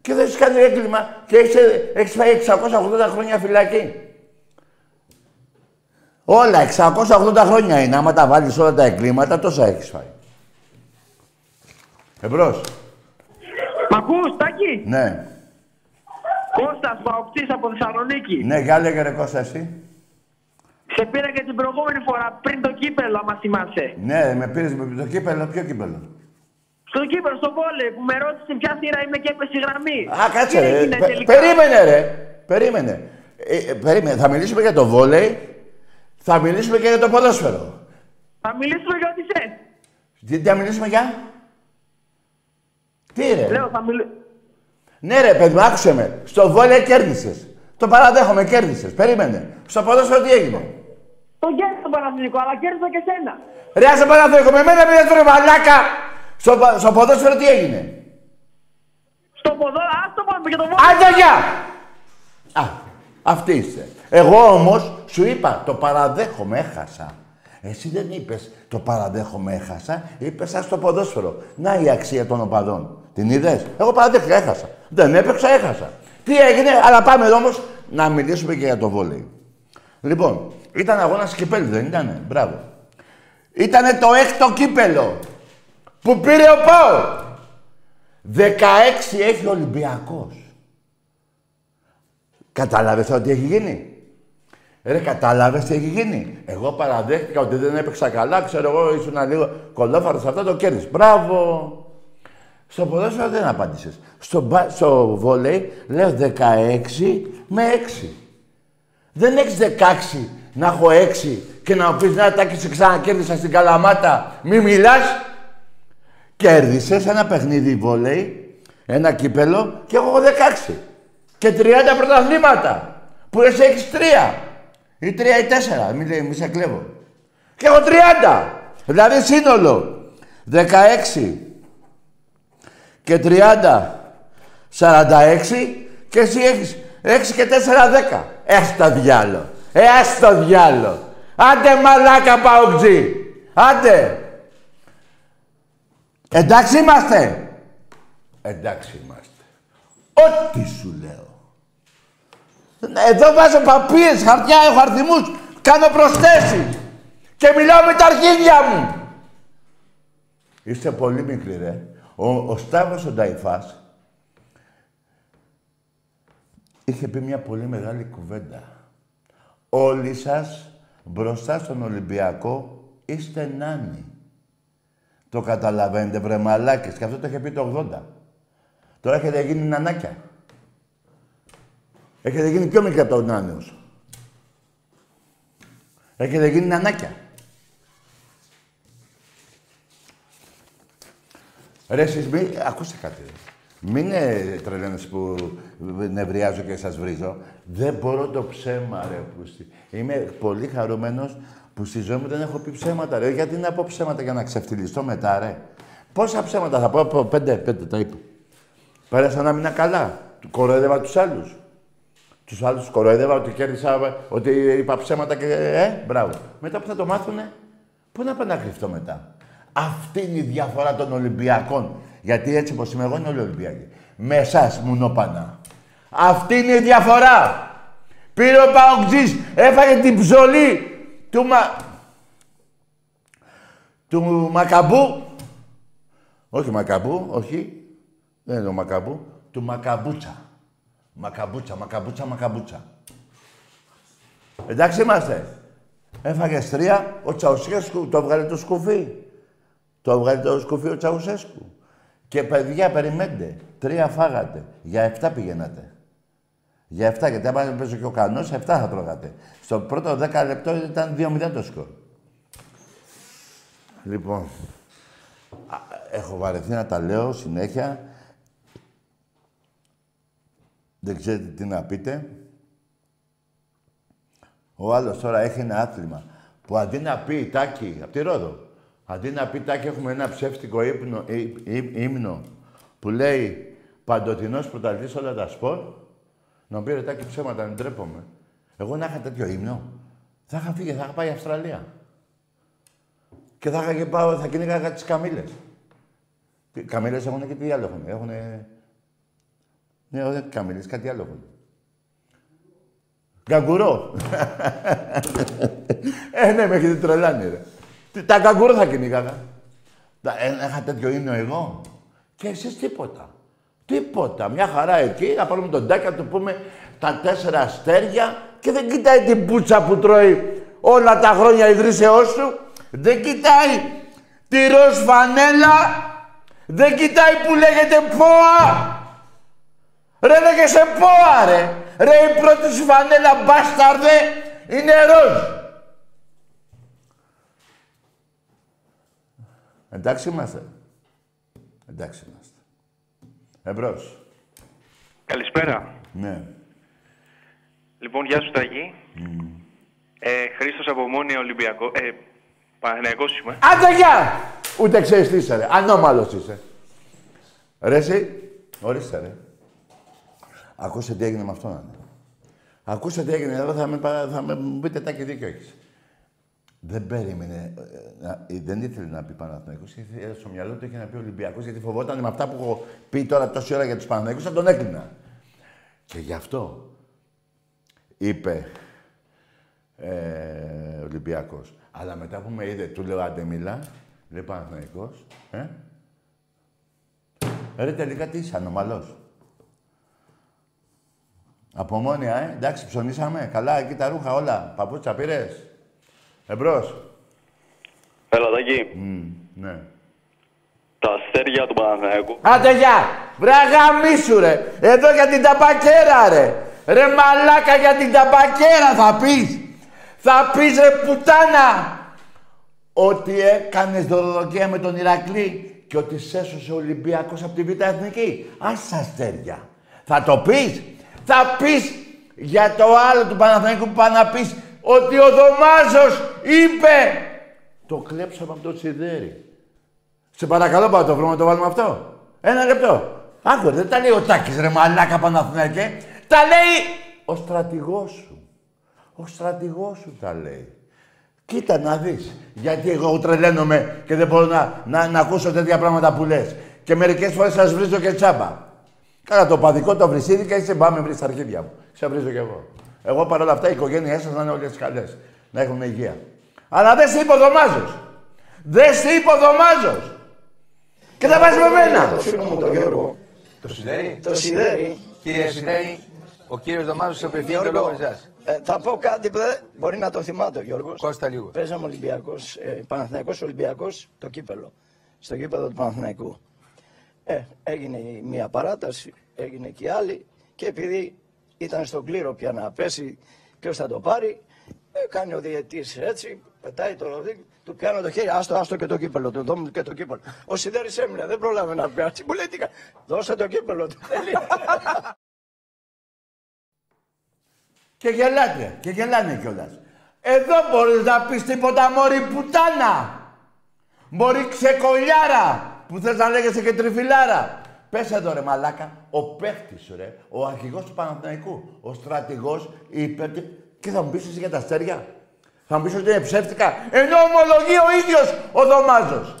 και δεν έχεις κάνει έγκλημα και έχεις, ε, έχεις φάει 680 χρόνια φυλακή. Όλα, 680 χρόνια είναι. Άμα τα βάλεις όλα τα εγκλήματα, τόσα έχεις φάει. Εμπρός. Μ' ακούς, Τάκη; Ναι. Κώστας Παοκτής από Θεσσαλονίκη. Ναι, για λέγε ρε Κώστα εσύ. Σε πήρα και την προηγούμενη φορά, πριν το κύπελο, άμα θυμάσαι. Ναι, με πήρες με το κύπελο. Ποιο κύπελο; Στο κύπελο, στο βόλεϊ, που με ρώτησε ποια θύρα είμαι και έπεσε η γραμμή. Α, κάτσε Τι ρε. έγινε Πε- τελικά; περίμενε ρε. Περίμενε. Ε, ε, περίμενε. Θα μιλήσουμε για το βόλεϊ. Θα μιλήσουμε και για το ποδόσφαιρο. Θα μιλήσουμε για ό,τι θες. Τι, τι θα μιλήσουμε για; Τι ρε; Λέω, θα μιλήσουμε. Ναι ρε παιδί μου, άκουσε με. Στο βόλεϊ κέρδισες. Το παραδέχομαι, κέρδισες. Περίμενε. Στο ποδόσφαιρο τι έγινε; Το κέρδισα τον Παναθηνικό, αλλά κέρδισα και σένα. Ρε άσε παραδέχομαι. Με εμένα πήγες ρε μαλάκα. Στο, πα- στο ποδόσφαιρο τι έγινε; Στο ποδό, ας το πάμε και το βόλεϊ. Άντε γεια! Α, αυτή είστε. Εγώ όμως σου είπα, το παραδέχομαι, έχασα. Εσύ δεν είπες, το παραδέχομαι, έχασα. Είπες, ας το ποδόσφαιρο. Να η αξία των οπαδών. Την είδες; Εγώ παραδέχτηκα, έχασα. Δεν έπαιξα, έχασα. Τι έγινε, αλλά πάμε εδώ όμως να μιλήσουμε και για το βόλεϊ. Λοιπόν, ήταν αγώνας κυπέλου, δεν ήτανε; Μπράβο. Ήτανε το έκτο κύπελο που πήρε ο ΠΑΟ. 16 έχει ο Ολυμπιακός. Κατάλαβες ότι έχει γίνει; Ρε, κατάλαβες τι έχει γίνει; Εγώ παραδέχτηκα ότι δεν έπαιξα καλά, ξέρω εγώ, ήσουν λίγο κολόφαρος, αυτό το κέρδισες. Μπράβο. Στο ποδόσφαιρο δεν απάντησες. Στο, μπα- στο βόλεϊ λέω 16 με 6. Δεν έχεις 16 να έχω 6 και να μου πεις να τάκι σε ξανακέρδισα στην Καλαμάτα. Μη μιλάς. Κέρδισες ένα παιχνίδι βόλεϊ, ένα κύπελο και εγώ έχω 16. Και 30 πρωταθλήματα. Που εσύ έχεις 3. Ή 3 ή 4. Μη, λέει, μη σε κλέβω. Και έχω 30. Δηλαδή σύνολο. 16 και 30. 46 και εσύ έχεις 6 και 4 10. Ας το διάλο. Ε, ας το διάλο. Άντε μαλάκα παουτζή. Άντε. Εντάξει είμαστε. Εντάξει είμαστε. Ό,τι σου λέω. Εδώ βάζω παπίες, χαρτιά, έχω αριθμούς. Κάνω προσθέσεις. Και μιλάω με τα αρχίδια μου. Είστε πολύ μικροί, ρε. Ο, ο Σταύρος ο Νταϊφάς είχε πει μια πολύ μεγάλη κουβέντα. Όλοι σας μπροστά στον Ολυμπιακό είστε νάνοι. Το καταλαβαίνετε, βρε μαλάκες. Και αυτό το είχε πει το 80. Τώρα έχετε γίνει νανάκια. Έχετε γίνει πιο μικρή από τον Νάνιος. Έχετε γίνει νανάκια. Ρε εσείς μη... Ακούστε κάτι. ρε. Μην είναι τρελαίνες που νευριάζω και σας βρίζω. Δεν μπορώ το ψέμα, ρε. Πούστη. Είμαι πολύ χαρούμενος που στη ζωή μου δεν έχω πει ψέματα, ρε. Γιατί να πω ψέματα για να ξεφτυλιστώ μετά, ρε; Πόσα ψέματα θα πω, από πέντε, πέντε τα είπα. Πέρασα ένα μήνα καλά. Του κοροϊδεύα τους άλλους. Τους άλλους κοροϊδεύα ότι κέρδισα, ότι είπα ψέματα και... Ε, μπράβο. Μετά που θα το μάθουνε, πού να πάω να κρυφτώ μετά; Αυτή είναι η διαφορά των Ολυμπιακών. Γιατί έτσι όπως είμαι εγώ είναι όλοι Ολυμπιακοί. Με εσάς, μουνόπανα. Αυτή είναι η διαφορά. Πήρε ο Παοκτζής, έφαγε την ψωλή του, μα... του Μακαμπού. Όχι Μακαμπού, όχι. Δεν είναι ο Μακαμπού. Του Μακαμπούτσα. Μακαμπούτσα, μακαμπούτσα, μακαμπούτσα. Εντάξει είμαστε. Έφαγε τρία, ο Τσαουσέσκου το έβγαλε το σκουφί. Το έβγαλε το σκουφί ο Τσαουσέσκου. Και παιδιά, περιμένετε. Τρία φάγατε. Για εφτά πηγαίνατε. Για εφτά, γιατί άμα παίζει και ο κανός, εφτά θα τρώγατε. Στο πρώτο δέκα λεπτό ήταν 2-0 το σκορ. Λοιπόν, α, έχω βαρεθεί να τα λέω συνέχεια. Δεν ξέρετε τι να πείτε. Ο άλλος τώρα έχει ένα άθλημα που αντί να πει τάκι, από τη Ρόδο, αντί να πει τάκι έχουμε ένα ψεύτικο ύπνο, ύ- ύ- ύμνο που λέει παντοτινός πρωταθλητής όλα τα σπορ, Να μου πει ρετάκι ψέματα, δεν τρέπομαι. Εγώ να είχα τέτοιο ύμνο, θα είχα φύγει, θα είχα πάει Αυστραλία. Και θα είχα και πάω, θα κυνήγαγα τις καμήλες. Οι καμήλες έχουν και τι άλλο έχουν. Έχουνε... Ναι, όχι καμήλες, κάτι άλλο έχουν. Καγκουρό. ε, ναι, με έχετε τρελάνει, ρε. Τι- Τα καγκουρό θα κυνήγαγα. Τα- ε, Είχα τέτοιο ύμνο εγώ. Και εσείς τίποτα. Τίποτα. Μια χαρά εκεί, να πάρουμε τον τάκα, να του πούμε τα τέσσερα αστέρια και δεν κοιτάει την πουτσα που τρώει όλα τα χρόνια ιδρύσεώς του. Δεν κοιτάει τη ροζ φανέλα. Δεν κοιτάει που λέγεται ΠΟΑ. Ρε λέγε σε ΠΟΑ ρε. Ρε η πρώτη σου φανέλα μπάσταρδε είναι ροζ. Εντάξει είμαστε. Εντάξει είμαστε. Εμπρός. Καλησπέρα. Ναι. Λοιπόν, γεια σου Ταγί. Ε, Χρήστος από Μόνη Ολυμπιακό. Ε, Παναθηναϊκός είμαι. Άντε γεια! Ούτε ξέρεις τι είσαι ρε. Ανώμαλος είσαι. Ρε εσύ. Ορίστε ρε. Ακούσε τι έγινε με αυτόν. ναι. Ακούσε τι έγινε. Εδώ θα με, πα- θα με μου πείτε τάκι δίκιο έχεις. Δεν περίμενε. ε, να- ε, δεν ήθελε να πει Παναθηναϊκός. Ήθελε στο μυαλό του είχε να πει Ολυμπιακός γιατί φοβόταν με αυτά που έχω πει τώρα τόση ώρα για τους Παναθηναϊκούς θα τον έκλεινα. Και γι' αυτό είπε ε, Ολυμπιακός. Αλλά μετά που με είδε, του λέω άντε μιλά, λέει Παναθηναϊκός, ε. Ρε τελικά τι είσαι, ανομαλός. Από μόνια, ε. Εντάξει, ψωνίσαμε. Καλά, εκεί τα ρούχα όλα. Παπούτσα πήρες. Εμπρός. Έλα, Τάκη. Μμ, ναι. Τα αστέρια του Παναθηναϊκού. Άντε γεια! Βρε αγαμίσου ρε! Εδώ για την ταπακέρα ρε! Ρε μαλάκα για την ταπακέρα θα πεις! Θα πεις ρε πουτάνα! Ότι έκανες δωροδοκία με τον Ηρακλή και ότι σε έσωσε ο Ολυμπιακός από τη Β' Εθνική. Ας τα αστέρια. Θα το πεις! Θα πεις για το άλλο του Παναθηναϊκού που πάει να πεις ότι ο Δωμάζος είπε το κλέψαμε από το Σιδέρι. Σε παρακαλώ, πάω το βρούμε να το βάλουμε αυτό. Ένα λεπτό. Άκου, δεν τα λέει ο Τάκης ρε μαλάκα Παναθηναϊκέ. Τα λέει ο στρατηγός σου. Ο στρατηγός σου τα λέει. Κοίτα να δεις. Γιατί εγώ τρελαίνομαι και δεν μπορώ να, να, να ακούσω τέτοια πράγματα που λες. Και μερικές φορές σας βρίζω και τσάμπα. Κάνα το παδικό το βρυσίδι και είσαι πάμε βρεις τα αρχίδια μου. Σε βρίζω κι εγώ. Εγώ παρόλα αυτά η οικογένειά σας να είναι όλες καλές. Να έχουν υγεία. Αλλά δεν σε είπε ο Δωμάζος. Δεν σε είπε ο Δωμάζος. Και θα πας με μένα. Το φίλο μου τον Γιώργο, Το Σιδέρι. το Σιδέρι, Κύριε Σιδέρι, ο κύριος Δωμάζος σε απευθύνει το Γιώργο, λόγο εσάς. ε, θα πω κάτι που δεν μπορεί να το θυμάται ο Γιώργος. Κώστα λίγο. Παίζαμε Ολυμπιακός, ε, Παναθηναϊκός Ολυμπιακός, το κύπελο. Στο κύπελο του Παναθηναϊκού. Ε, έγινε η μία παράταση, έγινε και η άλλη και επειδή ήταν στον κλήρο πια να πέσει ποιος θα το πάρει, ε, κάνει ο διαιτής έτσι, πετάει το ροδί, του πιάνω το χέρι, άστο, άστο και το κύπελο, του δώμουν και το κύπελο. Ο Σιδέρης έμεινε, δεν πρόλαβε να πιάσει, μου λέει τι κα- δώσε το κύπελο του. Και γελάτε. Και γελάνε κιόλας. Εδώ μπορείς να πεις τίποτα μωρή πουτάνα. Μωρή ξεκολιάρα. Που θες να λέγεσαι και τριφυλάρα. Πες εδώ ρε μαλάκα. Ο παίχτης σου ρε. Ο αρχηγός του Παναθηναϊκού. Ο στρατηγός είπε... τι- Και θα μου πεις εσύ για τα αστέρια; Θα μου πεις ότι είναι ψεύτικα; Ενώ ομολογεί ο ίδιος ο Δωμάζος.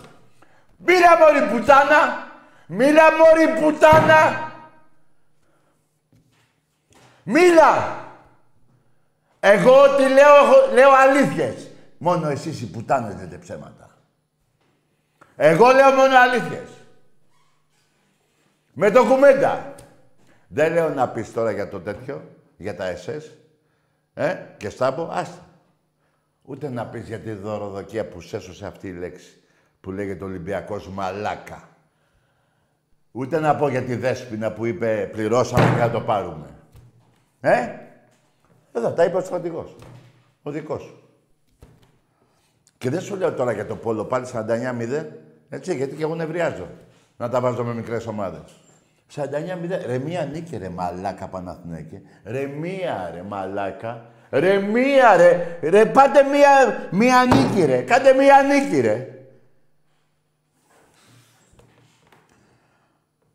Μίλα μωρή πουτάνα. Μίλα μωρή πουτάνα. Μίλα. Εγώ ό,τι λέω, έχω- λέω αλήθειες. Μόνο εσείς οι πουτάνες λέτε ψέματα. Εγώ λέω μόνο αλήθειες. Με το κουμέντα. Δεν λέω να πεις τώρα για το τέτοιο, για τα SS. Ε, και στάμπο, άστα. Ούτε να πεις για τη δωροδοκία που σέσωσε αυτή η λέξη, που λέγεται Ολυμπιακός Μαλάκα. Ούτε να πω για τη δέσποινα που είπε πληρώσαμε και να το πάρουμε. Ε, εδώ τα είπε ο στρατηγός. Ο δικός σου. Και δεν σου λέω τώρα για το πόλο πάλι 49-0, έτσι, γιατί και εγώ νευριάζω. Να τα βάζω με μικρές ομάδες. 49-0. Ρε μία νίκη ρε μαλάκα Παναθηναϊκέ. Ρε μία ρε μαλάκα. Ρε μία ρε. Ρε πάτε μία, μία νίκη ρε. Κάντε μία νίκη ρε.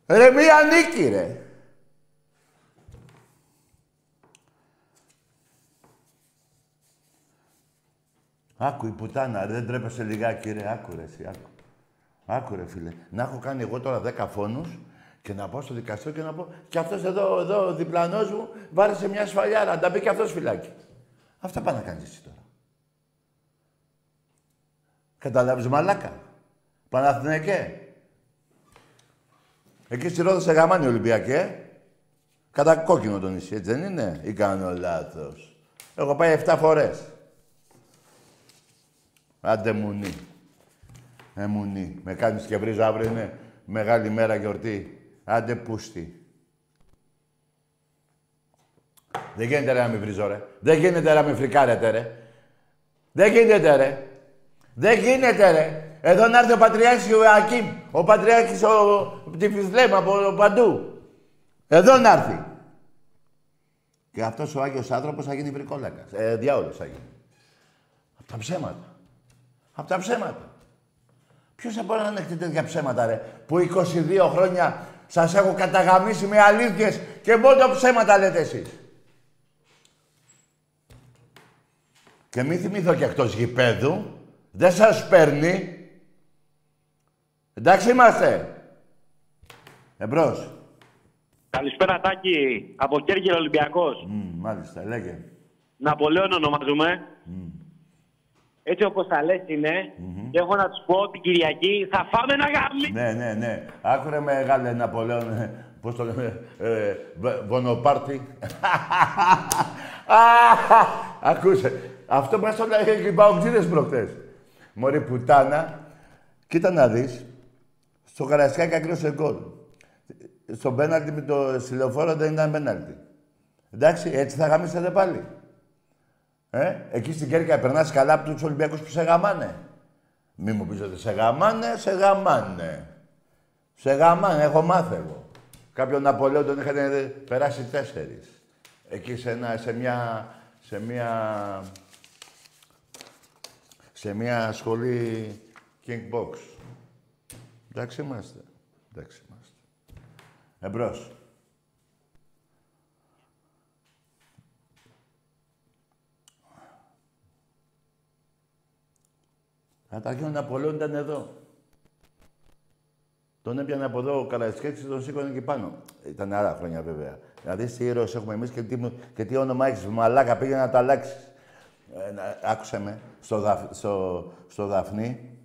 Ρε μία νίκη ρε. Άκου η πουτάνα, ρε, δεν τρέπεσαι λιγάκι ρε, άκου ρε, εσύ, άκου. Ρε φίλε, να έχω κάνει εγώ τώρα 10 φόνους και να πάω στο δικαστήριο και να πω και αυτός εδώ, εδώ, ο διπλανός μου, βάρεσε μια σφαλιάρα, να τα πει και αυτός φυλάκι. Αυτά πάνε να κάνεις εσύ τώρα. Καταλάβεις μαλάκα. Παναθηναϊκέ. Εκεί στη Ρόδο σε γαμάνι Ολυμπιακέ. ε. Κατά κόκκινο το νησί, έτσι δεν είναι. Ή κάνω λάθος. Έχω πάει 7 φορές. Άντε μουνί. Ε, μουνί. Με κάνεις και βρίζω αύριο είναι μεγάλη μέρα γιορτή. Άντε πούστη. Δεν γίνεται ρε να μην βρίζω ρε. Δεν γίνεται ρε να μην φρικάρετε ρε. Δεν γίνεται ρε. Δεν γίνεται ρε. Εδώ να έρθει ο Πατριάρχης ο Ακίμ. Ο Πατριάρχης ο Τυφισλέμ από παντού. Εδώ να έρθει. Και αυτός ο Άγιος άνθρωπος θα γίνει βρικόλακας. Ε, διάολος θα γίνει. Από τα ψέματα. Από τα ψέματα. Ποιος θα μπορεί να ανεχτεί τέτοια ψέματα, ρε. Που 22 χρόνια σας έχω καταγαμίσει με αλήθειες και μόνο ψέματα λέτε εσείς. Και μη θυμηθώ και εκτός γηπέδου. Δεν σας παίρνει. Εντάξει είμαστε. Εμπρός. Καλησπέρα Τάκη, από Κέρκυρα Ολυμπιακός. Μμ, μάλιστα, λέγε. Ναπολέον ονομάζουμε. Έτσι όπως τα λες είναι. Και έχω να τους πω την Κυριακή θα φάμε ένα γάμι. Ναι, ναι, ναι. Άκουρε μεγάλε Ναπολέον, ε, πώς το λέμε, ε, β- Βονοπάρτι. Ακούσε. Αυτό μας το λέγανε και οι παουτζίδες προχτές. Μωρή πουτάνα, κοίτα να δεις, στο Καρασκάκι ακύρωσε γκολ. Στο πέναλτι με το συλλοφόρο δεν ήταν πέναλτι. Εντάξει, έτσι θα γαμίσετε πάλι. Ε, εκεί στην Κέρκυρα περνάς καλά από τους Ολυμπιακούς που σε γαμάνε. Μη μου πεις ότι σε γαμάνε, σε γαμάνε. Σε γαμάνε, έχω μάθει εγώ. Κάποιον Ναπολέον τον είχαν περάσει τέσσερις. Εκεί σε, ένα, σε μια... Σε μια... Σε μια σχολή King Box. Εντάξει είμαστε. Εντάξει είμαστε. Εμπρός. Καταρχήν ο Ναπολέον ήταν εδώ. Τον έπιανε από εδώ ο Καραϊσκέκης και τον σήκωνε εκεί πάνω. Ήταν άλλα χρόνια βέβαια. Δηλαδή τι ήρωες έχουμε εμείς και τι, μου- και τι όνομα έχεις. Μαλάκα πήγαινε να το αλλάξεις. Ε, να- άκουσε με. Στο, Δαφ- στο, στο Δαφνί,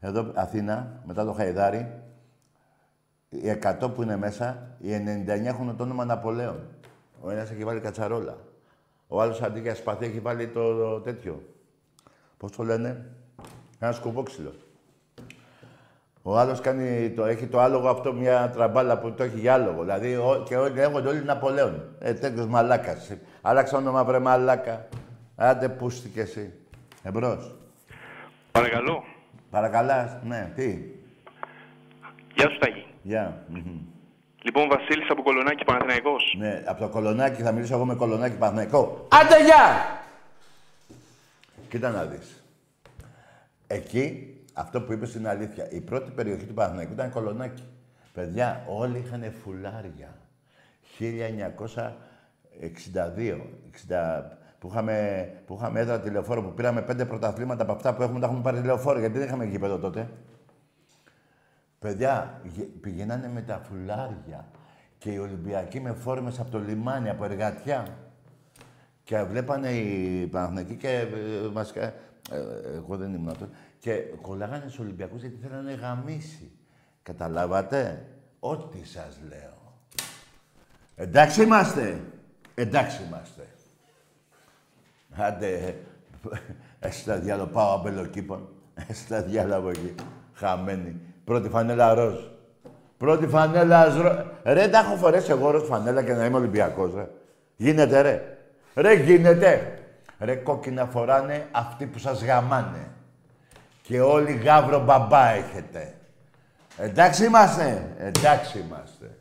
εδώ Αθήνα, μετά το Χαϊδάρι, οι 100 που είναι μέσα, οι 99 έχουν το όνομα Ναπολέον. Ο ένας έχει βάλει κατσαρόλα. Ο άλλος αντί για σπαθί έχει βάλει το, το τέτοιο. Πώς το λένε, ένα σκουμπόξυλο. Ο άλλος το, έχει το άλογο αυτό μια τραμπάλα που το έχει για άλογο. Δηλαδή ο, και όλοι λέγονται όλοι Ναπολέον. Ε, τέτοιος μαλάκας. Άλλαξε όνομα βρε μαλάκα. Άντε πούστη κι εσύ. Εμπρός. Παρακαλώ. Παρακαλάς, ναι, τι; Γεια σου Τάκη. Γεια. μμμ. Λοιπόν, Βασίλης από Κολονάκι, Παναθηναϊκός. Ναι, από το κολονάκι θα μιλήσω εγώ με κολονάκι Παναθηναϊκό. Άντε γεια! Κοίτα να δεις. Εκεί, αυτό που είπες είναι αλήθεια. Η πρώτη περιοχή του Παναθηναϊκού ήταν κολονάκι. Παιδιά, όλοι είχαν φουλάρια. 1962, 60, που είχαμε, που είχαμε έδρα τηλεφόρο, που πήραμε πέντε πρωταθλήματα από αυτά που έχουμε, τα έχουμε πάρει τηλεφόρο, γιατί δεν είχαμε γήπεδο τότε. Παιδιά, γε- πηγαίνανε με τα φουλάρια και οι Ολυμπιακοί με φόρμες από το λιμάνι, από εργατιά. Και βλέπανε οι Παναθηναϊκοί και ε, μας... κα- ε, εγώ δεν ήμουν τότε. Και κολλάγανε στους Ολυμπιακούς γιατί θέλανε γαμίσει. Καταλάβατε; Ό,τι σας λέω. Εντάξει είμαστε. Εντάξει είμαστε. Άντε, έστω διάλο, πάω αμπελοκήπων. Έστω διάλο από εκεί. Χαμένη. Πρώτη φανέλα ροζ. Πρώτη φανέλα ροζ. Ρε, τα έχω φορέσει εγώ ροζ φανέλα και να είμαι Ολυμπιακός, ρε. Γίνεται, ρε. Ρε, γίνεται. Ρε, κόκκινα φοράνε αυτοί που σας γαμάνε. Και όλοι γάβρο μπαμπά έχετε. Εντάξει είμαστε. Εντάξει είμαστε.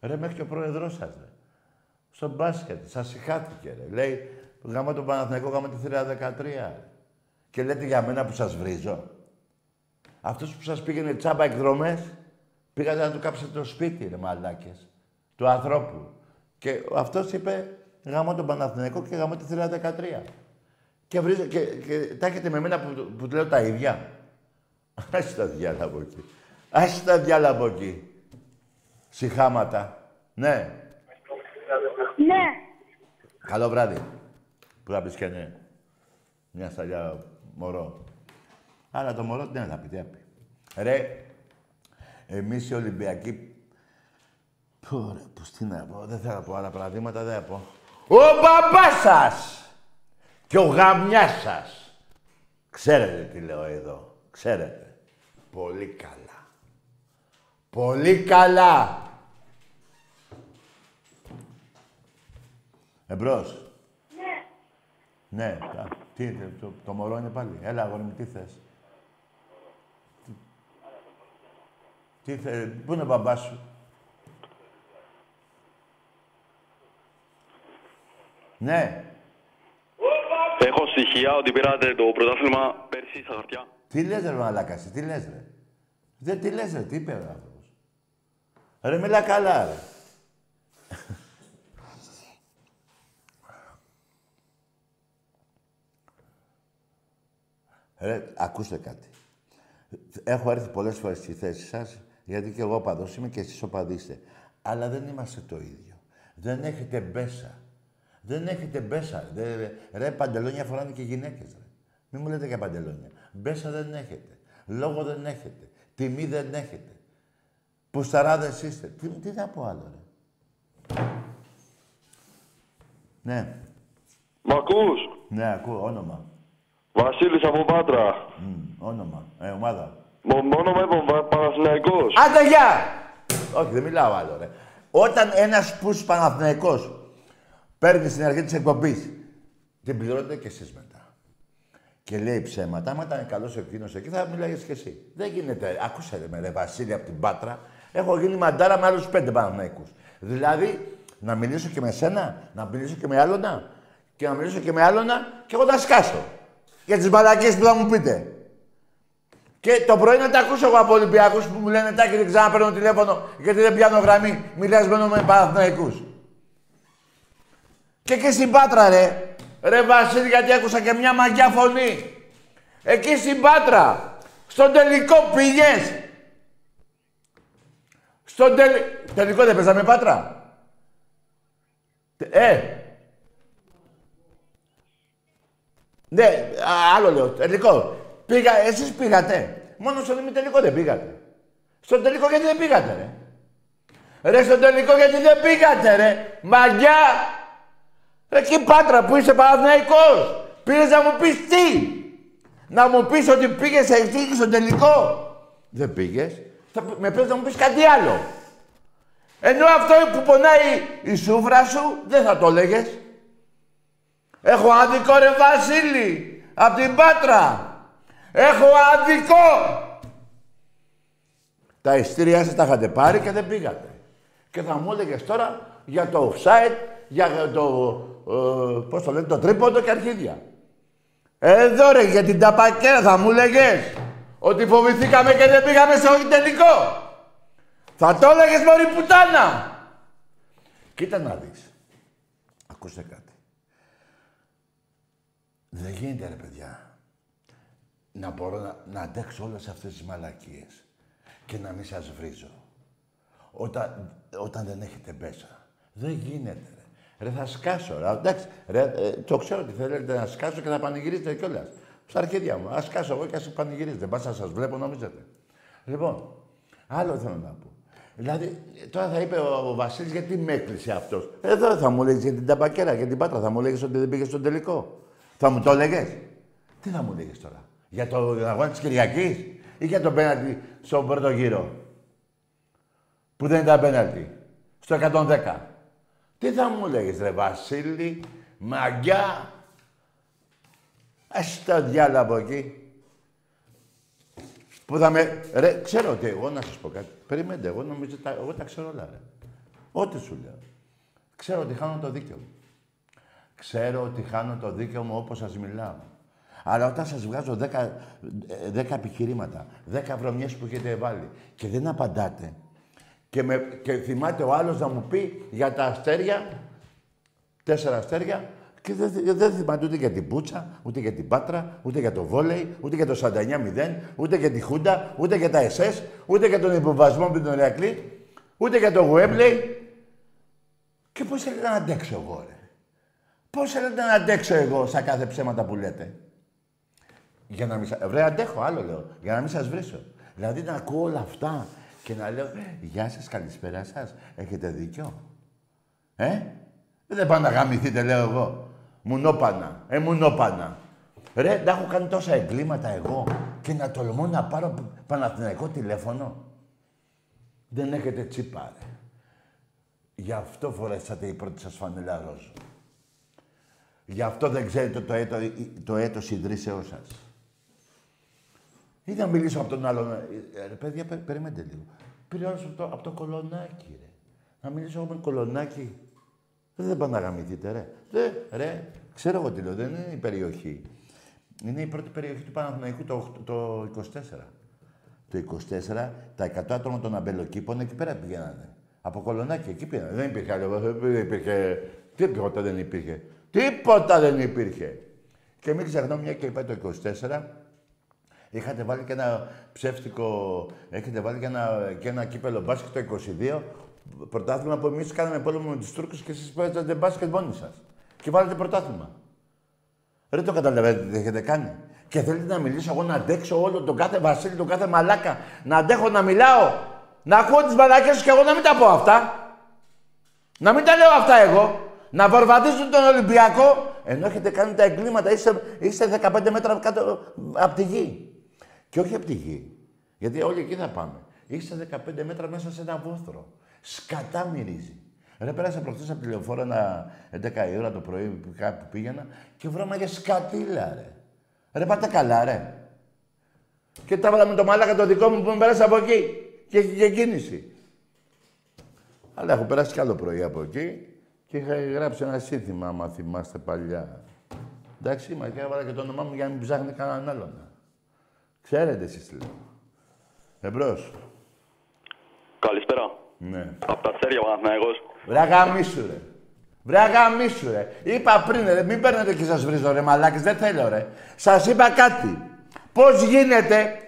Ρε, μέχρι και ο πρόεδρός σας, ρε. Στο μπάσκετ, σας συχάθηκε, ρε. Λέει, γάμα τον Παναθηναϊκό, γάμα τη θηρία 13. ρε. Και λέτε για μένα που σας βρίζω. Αυτός που σας πήγαινε τσάμπα εκδρομές, πήγατε να του κάψετε το σπίτι, ρε μαλάκες. Του ανθρώπου. Και αυτός είπε, γάμα τον Παναθηναϊκό και γάμα τη θηρία 13. Και, βρίζε, και, και τα έχετε με μένα που, που λέω τα ίδια. Άσε τα διάλα από εκεί. Άσε τα διάλα από εκεί. Συχάματα. Ναι. Ναι. Καλό βράδυ. Που θα πεις και ναι. Μια σταλιά μωρό. Αλλά το μωρό τι θα πει, τι θα πει. Ρε, εμείς οι Ολυμπιακοί... Πω ρε, πως τι να πω, δεν θέλω να πω άλλα παραδείγματα, δεν θα πω. Ο μπαμπάς σας και ο γαμιάς σας. Ξέρετε τι λέω εδώ, ξέρετε. Πολύ καλά. Πολύ καλά. Εμπρός. Ναι, κα- τι, το, το μωρό είναι πάλι. Έλα, αγόρι μου, τι θες; Τι, τι θε, πού είναι ο μπαμπάς σου; Ναι, Έχω στοιχεία ότι πήρατε το πρωτάθλημα πέρσι στα χαρτιά. τι λες ρε μαλάκας εσύ, τι λες ρε. Δεν τι λες ρε, τι είπε ο άνθρωπος. Ρε μιλά καλά ρε. Ρε, ακούστε κάτι. Έχω έρθει πολλές φορές στη θέση σας, γιατί και εγώ οπαδός είμαι και εσείς οπαδίστε. Αλλά δεν είμαστε το ίδιο. Δεν έχετε μπέσα. Δεν έχετε μπέσα. Ρε, ρε παντελόνια φοράνε και γυναίκες, ρε. Μην μου λέτε για παντελόνια. Μπέσα δεν έχετε. Λόγο δεν έχετε. Τιμή δεν έχετε. Πουσταράδες είστε. Τι, τι να πω άλλο, ρε. Ναι, Μ' ακούς; ναι, ακούω. Όνομα. Βασίλης από Πάτρα. Μμ, όνομα. Ε, ομάδα. Μ- Μόνο με είπα Παναθηναϊκός. Άντε, γεια! Όχι, δεν μιλάω άλλο, ρε. Όταν ένας πούς Παναθηναϊκός παίρνει στην αρχή της εκπομπής, την πληρώνετε κι εσείς μετά. Και λέει ψέματα, άμα ήταν καλός εκείνος εκεί, θα μιλάγες κι εσύ. Δεν γίνεται. Ακούσε ρε με ρε Βασίλη από την Πάτρα. Έχω γίνει μαντάρα με άλλους πέντε Παναθηναϊκούς. Δηλαδή, να μιλήσω και με σένα, να μιλήσω και με άλλονα, και να μιλήσω και με άλλονα, και εγώ να σκάσω. Για τις μαλακίες που θα μου πείτε. Και το πρωί να τα ακούσω εγώ από Ολυμπιακούς που μου λένε Τάκη δεν ξαναπαίρνω τηλέφωνο γιατί δεν πιάνω γραμμή. Μιλάς μόνο με Παναθηναϊκούς. Και εκεί στην Πάτρα ρε. Ρε Βασίλη γιατί άκουσα και μια μαγιά φωνή. Εκεί στην Πάτρα. Στον τελικό πήγες. Στον τελ... τελικό δεν παίζαμε Πάτρα. Ε. Ναι, α, άλλο λέω. Τελικό. Πήγα, εσείς πήγατε. Μόνο στον ημιτελικό δεν πήγατε. Στον τελικό γιατί δεν πήγατε, ρε. Ρε, στον τελικό γιατί δεν πήγατε, ρε. Μαγιά. Ρε, εκεί Πάτρα που είσαι Παναθηναϊκός. Πήρες να μου πεις τι; Να μου πεις ότι πήγες εκεί στον τελικό. Δεν πήγες. Θα, με πες να μου πεις κάτι άλλο. Ενώ αυτό που πονάει η σούφρα σου, δεν θα το έλεγες. Έχω άδικο ρε Βασίλη, απ' την Πάτρα. Έχω άδικο. Τα ειστήριά σας τα είχατε πάρει και δεν πήγατε. Και θα μου έλεγες τώρα για το offside, για το, ε, πώς το λένε, το τρίποντο και αρχίδια. Εδώ ρε, για την ταπακέρα θα μου έλεγες ότι φοβηθήκαμε και δεν πήγαμε σε όχι τελικό. Θα το έλεγες μωρή πουτάνα. Κοίτα να δεις. Ακούστε κάτι. Δεν γίνεται ρε παιδιά να μπορώ να, να αντέξω όλες αυτές τις μαλακίες και να μην σας βρίζω. Όταν, όταν δεν έχετε μπέσα. Δεν γίνεται ρε. Ρε θα σκάσω ρε. Εντάξει, ρε, ε, το ξέρω ότι θέλετε να σκάσω και να πανηγυρίσετε κιόλας. Στα αρχίδια μου. Ας σκάσω εγώ και ας πανηγυρίζετε. Μπας να σας βλέπω νομίζετε. Λοιπόν, άλλο θέλω να πω. Δηλαδή, τώρα θα είπε ο, ο Βασίλης γιατί με έκλεισε αυτός. Εδώ θα μου λέγεις για την ταμπακέρα, για την πάτρα. Θα μου λέγεις ότι δεν πήγες στον τελικό. Θα μου το έλεγες. Τι θα μου λέγες τώρα; Για το αγώνα της Κυριακής ή για το πέναλτι στον πρώτο γύρο; Που δεν ήταν πέναλτι. Στο 110. Τι θα μου λέγες ρε Βασίλη, μαγιά; Ας τα διάλα από εκεί. Που θα με... Ρε, ξέρω ότι εγώ να σας πω κάτι. Περιμένετε, εγώ νομίζω τα, εγώ τα ξέρω όλα, ρε. Ό,τι σου λέω. Ξέρω ότι χάνω το δίκαιο μου. Ξέρω ότι χάνω το δίκαιο μου όπως σας μιλάω. Αλλά όταν σας βγάζω 10, ε, 10 επιχειρήματα, 10 βρωμιές που έχετε βάλει και δεν απαντάτε και, με, και θυμάται ο άλλος να μου πει για τα αστέρια, τέσσερα αστέρια, Και δεν, δεν θυμάται ούτε για την Πούτσα, ούτε για την Πάτρα, ούτε για το βόλεϊ, ούτε για το 49-0, ούτε για τη Χούντα, ούτε για τα ΕΣΕΣ, ούτε για τον υποβασμό με τον Ηρακλή, ούτε για το Γουέμπλεϊ. Και πώς θέλετε να αντέξω εγώ, ρε; Πώς θέλετε να αντέξω εγώ στα κάθε ψέματα που λέτε; Για να μην σα... Βρε, αντέχω, άλλο λέω. Για να μην σας βρίσω. Δηλαδή να ακούω όλα αυτά και να λέω «Γεια σας, καλησπέρα σας, έχετε δίκιο». Ε, δεν πάνε να γαμηθείτε, λέω εγώ. Μουνόπανα, ε, μουνόπανα. Ρε, να έχω κάνει τόσα εγκλήματα εγώ και να τολμώ να πάρω παναθηναϊκό τηλέφωνο. Δεν έχετε τσίπα, ρε. Γι' αυτό φορέσατε η πρώτη σας φανέλα ροζ. Γι' αυτό δεν ξέρετε το, έτο, το έτος ιδρύσεώς σας. Ή να μιλήσω από τον άλλον. Ε, ρε, παιδιά, πε, περιμένετε λίγο. Πήρε από το, από το κολονάκι, ρε. Να μιλήσω εγώ με κολονάκι. Δεν πάνε να γαμηθείτε, ρε. Δε, ρε, ξέρω εγώ τι λέω, δεν είναι η περιοχή. Είναι η πρώτη περιοχή του Παναθηναϊκού το, το 24. Το 24, τα 100 άτομα των αμπελοκήπων εκεί πέρα πηγαίνανε. Από κολονάκι, εκεί πήγαιναν. Δεν υπήρχε άλλο. Δεν υπήρχε. Τίποτα δεν υπήρχε. Τίποτα δεν υπήρχε. Και μην ξεχνώ, μια και είπα το 24, είχατε βάλει και ένα ψεύτικο, έχετε βάλει και ένα, και ένα κύπελο μπάσκετ το 22, πρωτάθλημα που εμείς κάναμε πόλεμο με τους Τούρκους και εσείς παίζατε μπάσκετ μόνοι σας. Και βάλετε πρωτάθλημα. Δεν το καταλαβαίνετε τι έχετε κάνει. Και θέλετε να μιλήσω εγώ να αντέξω όλο τον κάθε Βασίλη, τον κάθε μαλάκα. Να αντέχω να μιλάω. Να ακούω τις μαλακές σου και εγώ να μην τα πω αυτά. Να μην τα λέω αυτά εγώ. Να βορβαδίζουν τον Ολυμπιακό, ενώ έχετε κάνει τα εγκλήματα. Είστε, είστε 15 μέτρα κάτω από τη γη. Και όχι από τη γη. Γιατί όλοι εκεί θα πάμε. Είστε 15 μέτρα μέσα σε ένα βόθρο. Σκατά μυρίζει. Ρε, πέρασα προχθές από τη λεωφόρα ένα 11 η ώρα το πρωί που κάπου πήγαινα και βρώμαγε σκατήλα, ρε. Ρε, πάτε καλά, ρε. Και τα με το μάλακα το δικό μου που με πέρασε από εκεί. Και έχει και κίνηση. Αλλά έχω περάσει κι άλλο πρωί από εκεί και είχα γράψει ένα σύνθημα, άμα θυμάστε παλιά. Εντάξει, μα και έβαλα και το όνομά μου για να μην ψάχνει κανέναν άλλον. Ξέρετε εσείς τι λέω. Εμπρός. Καλησπέρα. Ναι. Απ' τα αστέρια Παναθηναϊκός. Βρε αγαμίσου, ρε. Βρε αγαμίσου, ρε. Είπα πριν, ρε, μην παίρνετε και σας βρίζω, ρε μαλάκες. Δεν θέλω, ρε. Σας είπα κάτι. Πώς γίνεται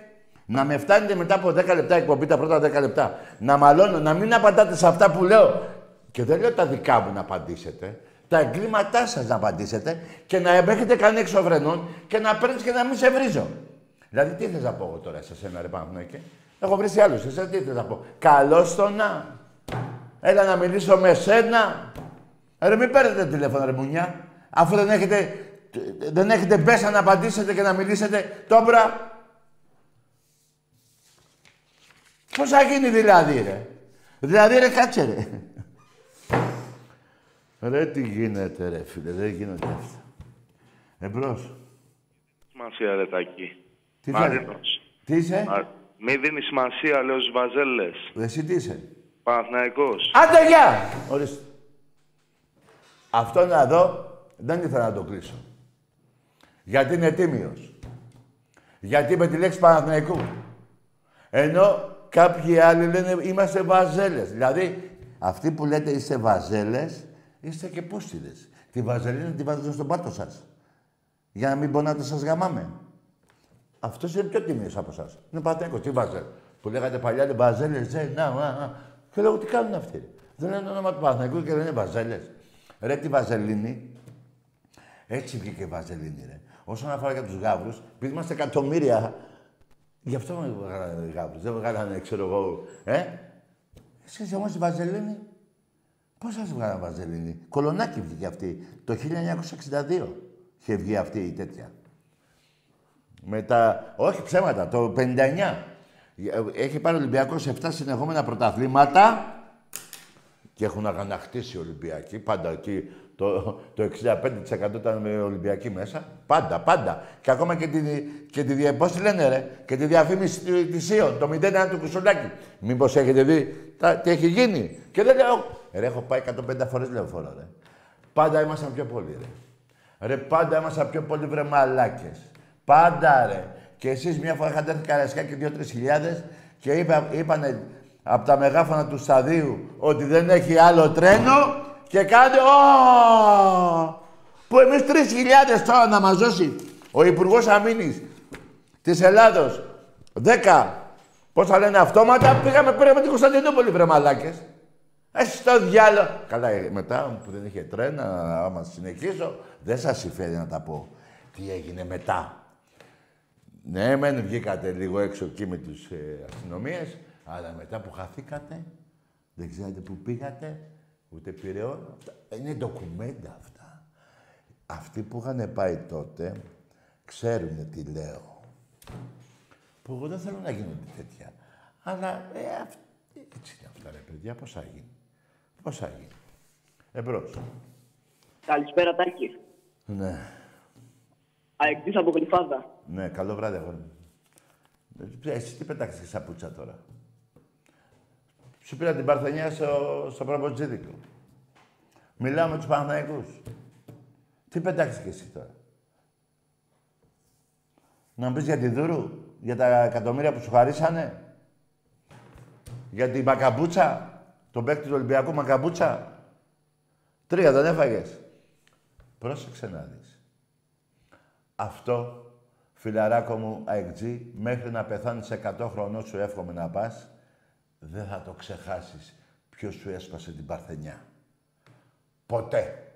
να με φτάνετε μετά από 10 λεπτά εκπομπή, τα πρώτα 10 λεπτά, να μαλώνω, να μην απαντάτε σε αυτά που λέω; Και δεν λέω τα δικά μου να απαντήσετε. Τα εγκλήματά σας να απαντήσετε και να έχετε κάνει εξωβρενών και να παίρνεις και να μην σε βρίζω. Δηλαδή, τι θες να πω εγώ τώρα σε σένα, ρε Παναγνώκη. Έχω βρει άλλους. Εσύ τι θες να πω; Καλώς το να. Έλα να μιλήσω με σένα. Ρε, μην παίρνετε τηλέφωνο, ρε Μουνιά. Αφού δεν έχετε, δεν έχετε μπέσα να απαντήσετε και να μιλήσετε τόμπρα. Πώς θα γίνει δηλαδή, ρε; Δηλαδή, ρε, κάτσε, ρε. Ρε, τι γίνεται, ρε, φίλε. Δεν γίνονται αυτά. Εμπρός. Σημασία, ρε, Τάκη. Τι θα... Μαρίνος. Τι είσαι; Μα... Μη δίνεις σημασία, λέω στους βαζέλες. Εσύ τι είσαι; Παναθηναϊκός. Άντε, γεια! Ορίστε. Αυτό να δω, δεν ήθελα να το κλείσω. Γιατί είναι τίμιος. Γιατί με τη λέξη Παναθηναϊκού. Ενώ κάποιοι άλλοι λένε είμαστε βαζέλες. Δηλαδή, αυτοί που λέτε είστε βαζέλες, είστε και πούστιδες. Τη βαζελίνα τη βάζετε στον πάτο σας. Για να μην πονάτε σας γαμάμε. Αυτός είναι πιο τίμιος από εσάς. Είναι Παναθηναϊκός. Τι βάζε. Που λέγατε παλιά, είναι βαζέλες, ε, να, να, να. Και λέω, τι κάνουν αυτοί; ρε. Δεν λένε το όνομα του Παναθηναϊκού και λένε βαζέλες. Ρε τη βαζελίνη, έτσι βγήκε η βαζελίνη, ρε. Όσον αφορά για τους γάβρους, επειδή είμαστε εκατομμύρια, γι' αυτό με βγάλανε οι γάβρους. Δεν βγάλανε, ξέρω εγώ, ε. Εσείς όμως η βαζελίνη, πώς σας βγάλανε βαζελίνη; Κολονάκι βγήκε αυτή, το 1962 είχε βγει αυτή η τέτοια. Μετά, όχι ψέματα, το 59. Έχει πάρει ο Ολυμπιακός 7 συνεχόμενα πρωταθλήματα και έχουν αγανακτήσει οι Ολυμπιακοί. Πάντα εκεί το, το 65% ήταν με Ολυμπιακοί μέσα. Πάντα, πάντα. Και ακόμα και τη, και τη, δια- πώς τη λένε ρε, και τη διαφήμιση του- της Ιων, το 0-1 του Κουσουλάκη. Μήπως έχετε δει τα, τι έχει γίνει. Και δεν λέω, ρε, έχω πάει 150 φορές λεωφόρο, ρε. Πάντα ήμασταν πιο πολλοί, ρε. Ρε, πάντα ήμασταν πιο πολλοί, βρε μαλάκες. Πάντα, ρε. Και εσείς μια φορά είχατε έρθει καρασιά και δύο-τρεις χιλιάδες και είπα, είπανε από τα μεγάφωνα του σταδίου ότι δεν έχει άλλο τρένο και κάντε «Ω! Που εμείς 3.000 τώρα να μας δώσει ο Υπουργός Αμήνης της Ελλάδος 10, πώς θα λένε αυτόματα, πήγαμε πήραμε την Κωνσταντινούπολη, βρε μαλάκες. Εσύ το διάλο. Καλά, ε, μετά που δεν είχε τρένα, άμα συνεχίσω, δεν σας συμφέρει να τα πω. Τι έγινε μετά. Ναι, μεν βγήκατε λίγο έξω εκεί με τους ε, αστυνομίες, αλλά μετά που χαθήκατε, δεν ξέρετε που πήγατε, ούτε πυρεό. Είναι ντοκουμέντα αυτά. Αυτοί που είχαν πάει τότε, ξέρουν τι λέω. Που εγώ δεν θέλω να γίνονται τέτοια. Αλλά ε, αυ... έτσι είναι αυτά ρε παιδιά, πώς θα γίνει. Πώς θα γίνει. Εμπρός. Καλησπέρα, Τάκη. Ναι. Αεκτής από Κρυφάδα. Ναι, καλό βράδυ, αγόρι μου. Ε, Εσύ τι πετάξεις σαπουτσα τώρα; Σου πήρα την Παρθενιά στο, στο Προποτζίδικο. Μιλάω με τους Παναθηναϊκούς. Τι πετάξεις και εσύ τώρα; Να μου πεις για τη Δούρου, για τα εκατομμύρια που σου χαρίσανε; Για την Μακαμπούτσα, τον παίκτη του Ολυμπιακού Μακαμπούτσα; Τρία δεν έφαγες. Πρόσεξε να δεις. Αυτό, φιλαράκο μου, αεκτζή, μέχρι να πεθάνεις 100 χρονών σου εύχομαι να πας, δεν θα το ξεχάσεις ποιος σου έσπασε την Παρθενιά. Ποτέ.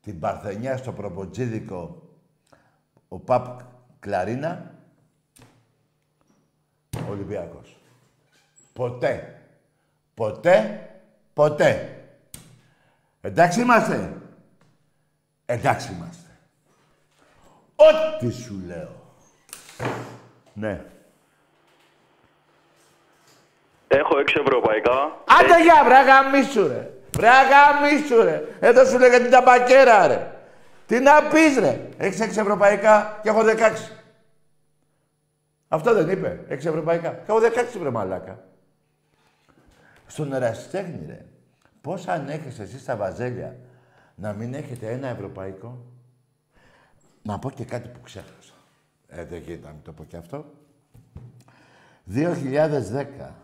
Την Παρθενιά στο προποτζίδικο ο Παπ Κλαρίνα, ο Ολυμπιακός. Ποτέ. Ποτέ. Ποτέ. Εντάξει είμαστε. Εντάξει είμαστε. Ό,τι σου λέω. Ναι. Έχω έξι ευρωπαϊκά. Άντε για βρε γαμίσου ρε. Βρε γαμίσου ρε. Εδώ σου λέγε την ταμπακέρα ρε. Τι να πεις ρε. Έχεις έξι ευρωπαϊκά και έχω δεκάξι. Αυτό δεν είπε. Έξι ευρωπαϊκά. Και έχω δεκάξι βρε μαλάκα. Στον ερασιτέχνη ρε. Πώς ανέχεσαι εσείς στα βαζέλια να μην έχετε ένα ευρωπαϊκό; Να πω και κάτι που ξέχασα. Ε, δεν γίνεται να μην το πω και αυτό. 2010.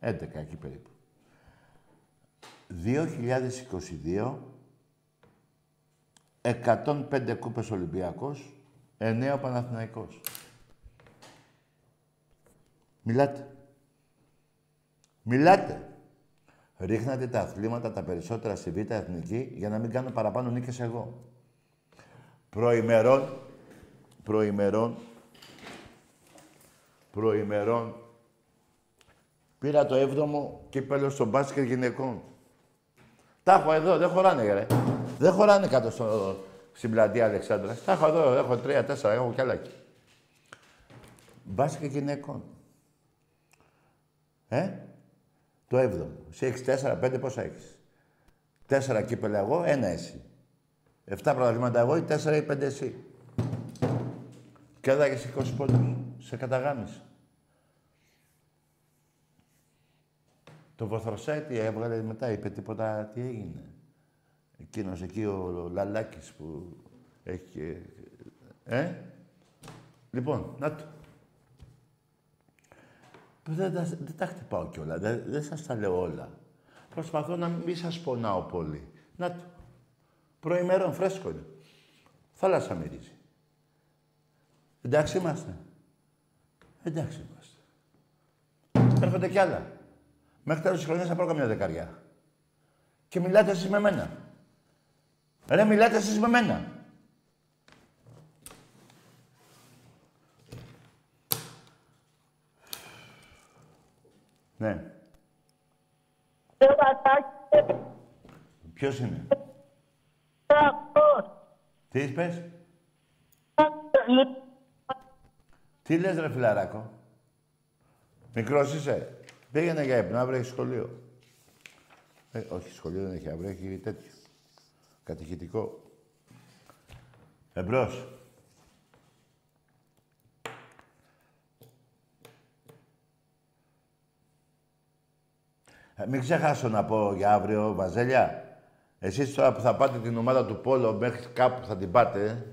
11 εκεί περίπου. 2022. 105 κούπες Ολυμπιακός. 9 ο Παναθηναϊκός. Μιλάτε. Μιλάτε. Ρίχνατε τα αθλήματα τα περισσότερα στη Β' Εθνική για να μην κάνω παραπάνω νίκες εγώ. Προημερών, προημερών, προημερών, πήρα το 7ο κύπελο στο μπάσκετ γυναικών. Τα έχω εδώ, δεν χωράνε, ρε. Δεν χωράνε κάτω στο, στην πλατεία Αλεξάνδρας. Τα έχω εδώ, έχω τρία, τέσσερα, έχω κι άλλα εκεί. Μπάσκετ γυναικών. Ε, το 7ο. Εσύ έχεις τέσσερα, πέντε, πόσα έχεις; Τέσσερα κύπελα εγώ, ένα εσύ. Εφτά πρωταθλήματα εγώ ή τέσσερα ή πέντε εσύ. Και έδαγες 20 πόντους. Σε καταγάμισα. Το Βοθροσάιτη έβγαλε μετά, είπε τίποτα τι έγινε. Εκείνος εκεί ο Λαλάκης που έχει και... Ε; Λοιπόν, να το. Δεν, τα- δεν τα χτυπάω κιόλα, δεν, δεν σας τα λέω όλα. Προσπαθώ να μην σας πονάω πολύ. Να το. Προημερών, φρέσκο είναι. Θάλασσα μυρίζει. Εντάξει είμαστε. Εντάξει είμαστε. Έρχονται κι άλλα. Μέχρι τέλος της χρονιάς θα πάρω καμιά δεκαριά. Και μιλάτε εσείς με μένα. Ρε, μιλάτε εσείς με μένα. Ναι. Ποιος είναι; Τι είπες; Τι λες ρε φιλαράκο; Μικρός είσαι. Πήγαινε για ύπνο, αύριο έχεις σχολείο. Ε, όχι, σχολείο δεν έχει, αύριο έχει τέτοιο. Κατηχητικό. Εμπρός. Ε, μην ξεχάσω να πω για αύριο, Βαζέλια. Εσείς τώρα που θα πάτε την ομάδα του Πόλο μέχρι κάπου θα την πάτε,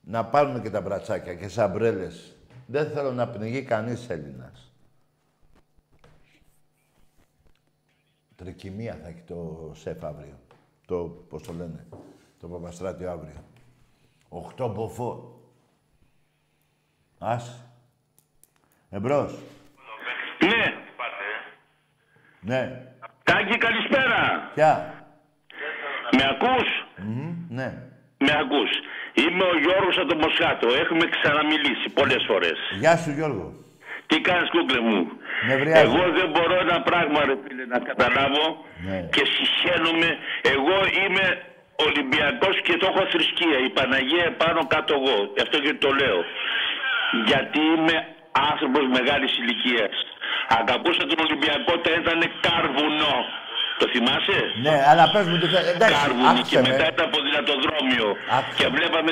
να πάρουν και τα μπρατσάκια και σαμπρέλες. Δεν θέλω να πνιγεί κανείς Έλληνας. Τρικυμία θα έχει το σεφ αύριο. Το, πώς το λένε, στο Παπαστράτιο αύριο. 8 μποφό. Ας. Εμπρός. Ναι. Ναι. Τάκη, καλησπέρα. Ποια; Με ακούς; Μμμ, ναι. Με ακούς. Είμαι ο Γιώργος από το Μοσχάτο. Έχουμε ξαναμιλήσει πολλές φορές. Γεια σου Γιώργο. Τι κάνεις κούκλε μου; Νευριάζω. Εγώ δεν μπορώ ένα πράγμα ρε φίλε να καταλάβω Ναι. και συχαίνομαι. Εγώ είμαι Ολυμπιακός και το έχω θρησκεία. Η Παναγία επάνω κάτω εγώ. Γι' αυτό και το λέω. Γιατί είμαι άνθρωπος μεγάλης ηλικίας. Αγαπούσα τον Ολυμπιακό όταν ήταν κάρβουνο. Το θυμάσαι; Ναι, αλλά πες μου τι θέλει. Εντάξει, Κάρβουνι και άκουσε με. μετά ήταν ποδηλατοδρόμιο. Άκουσε. Και βλέπαμε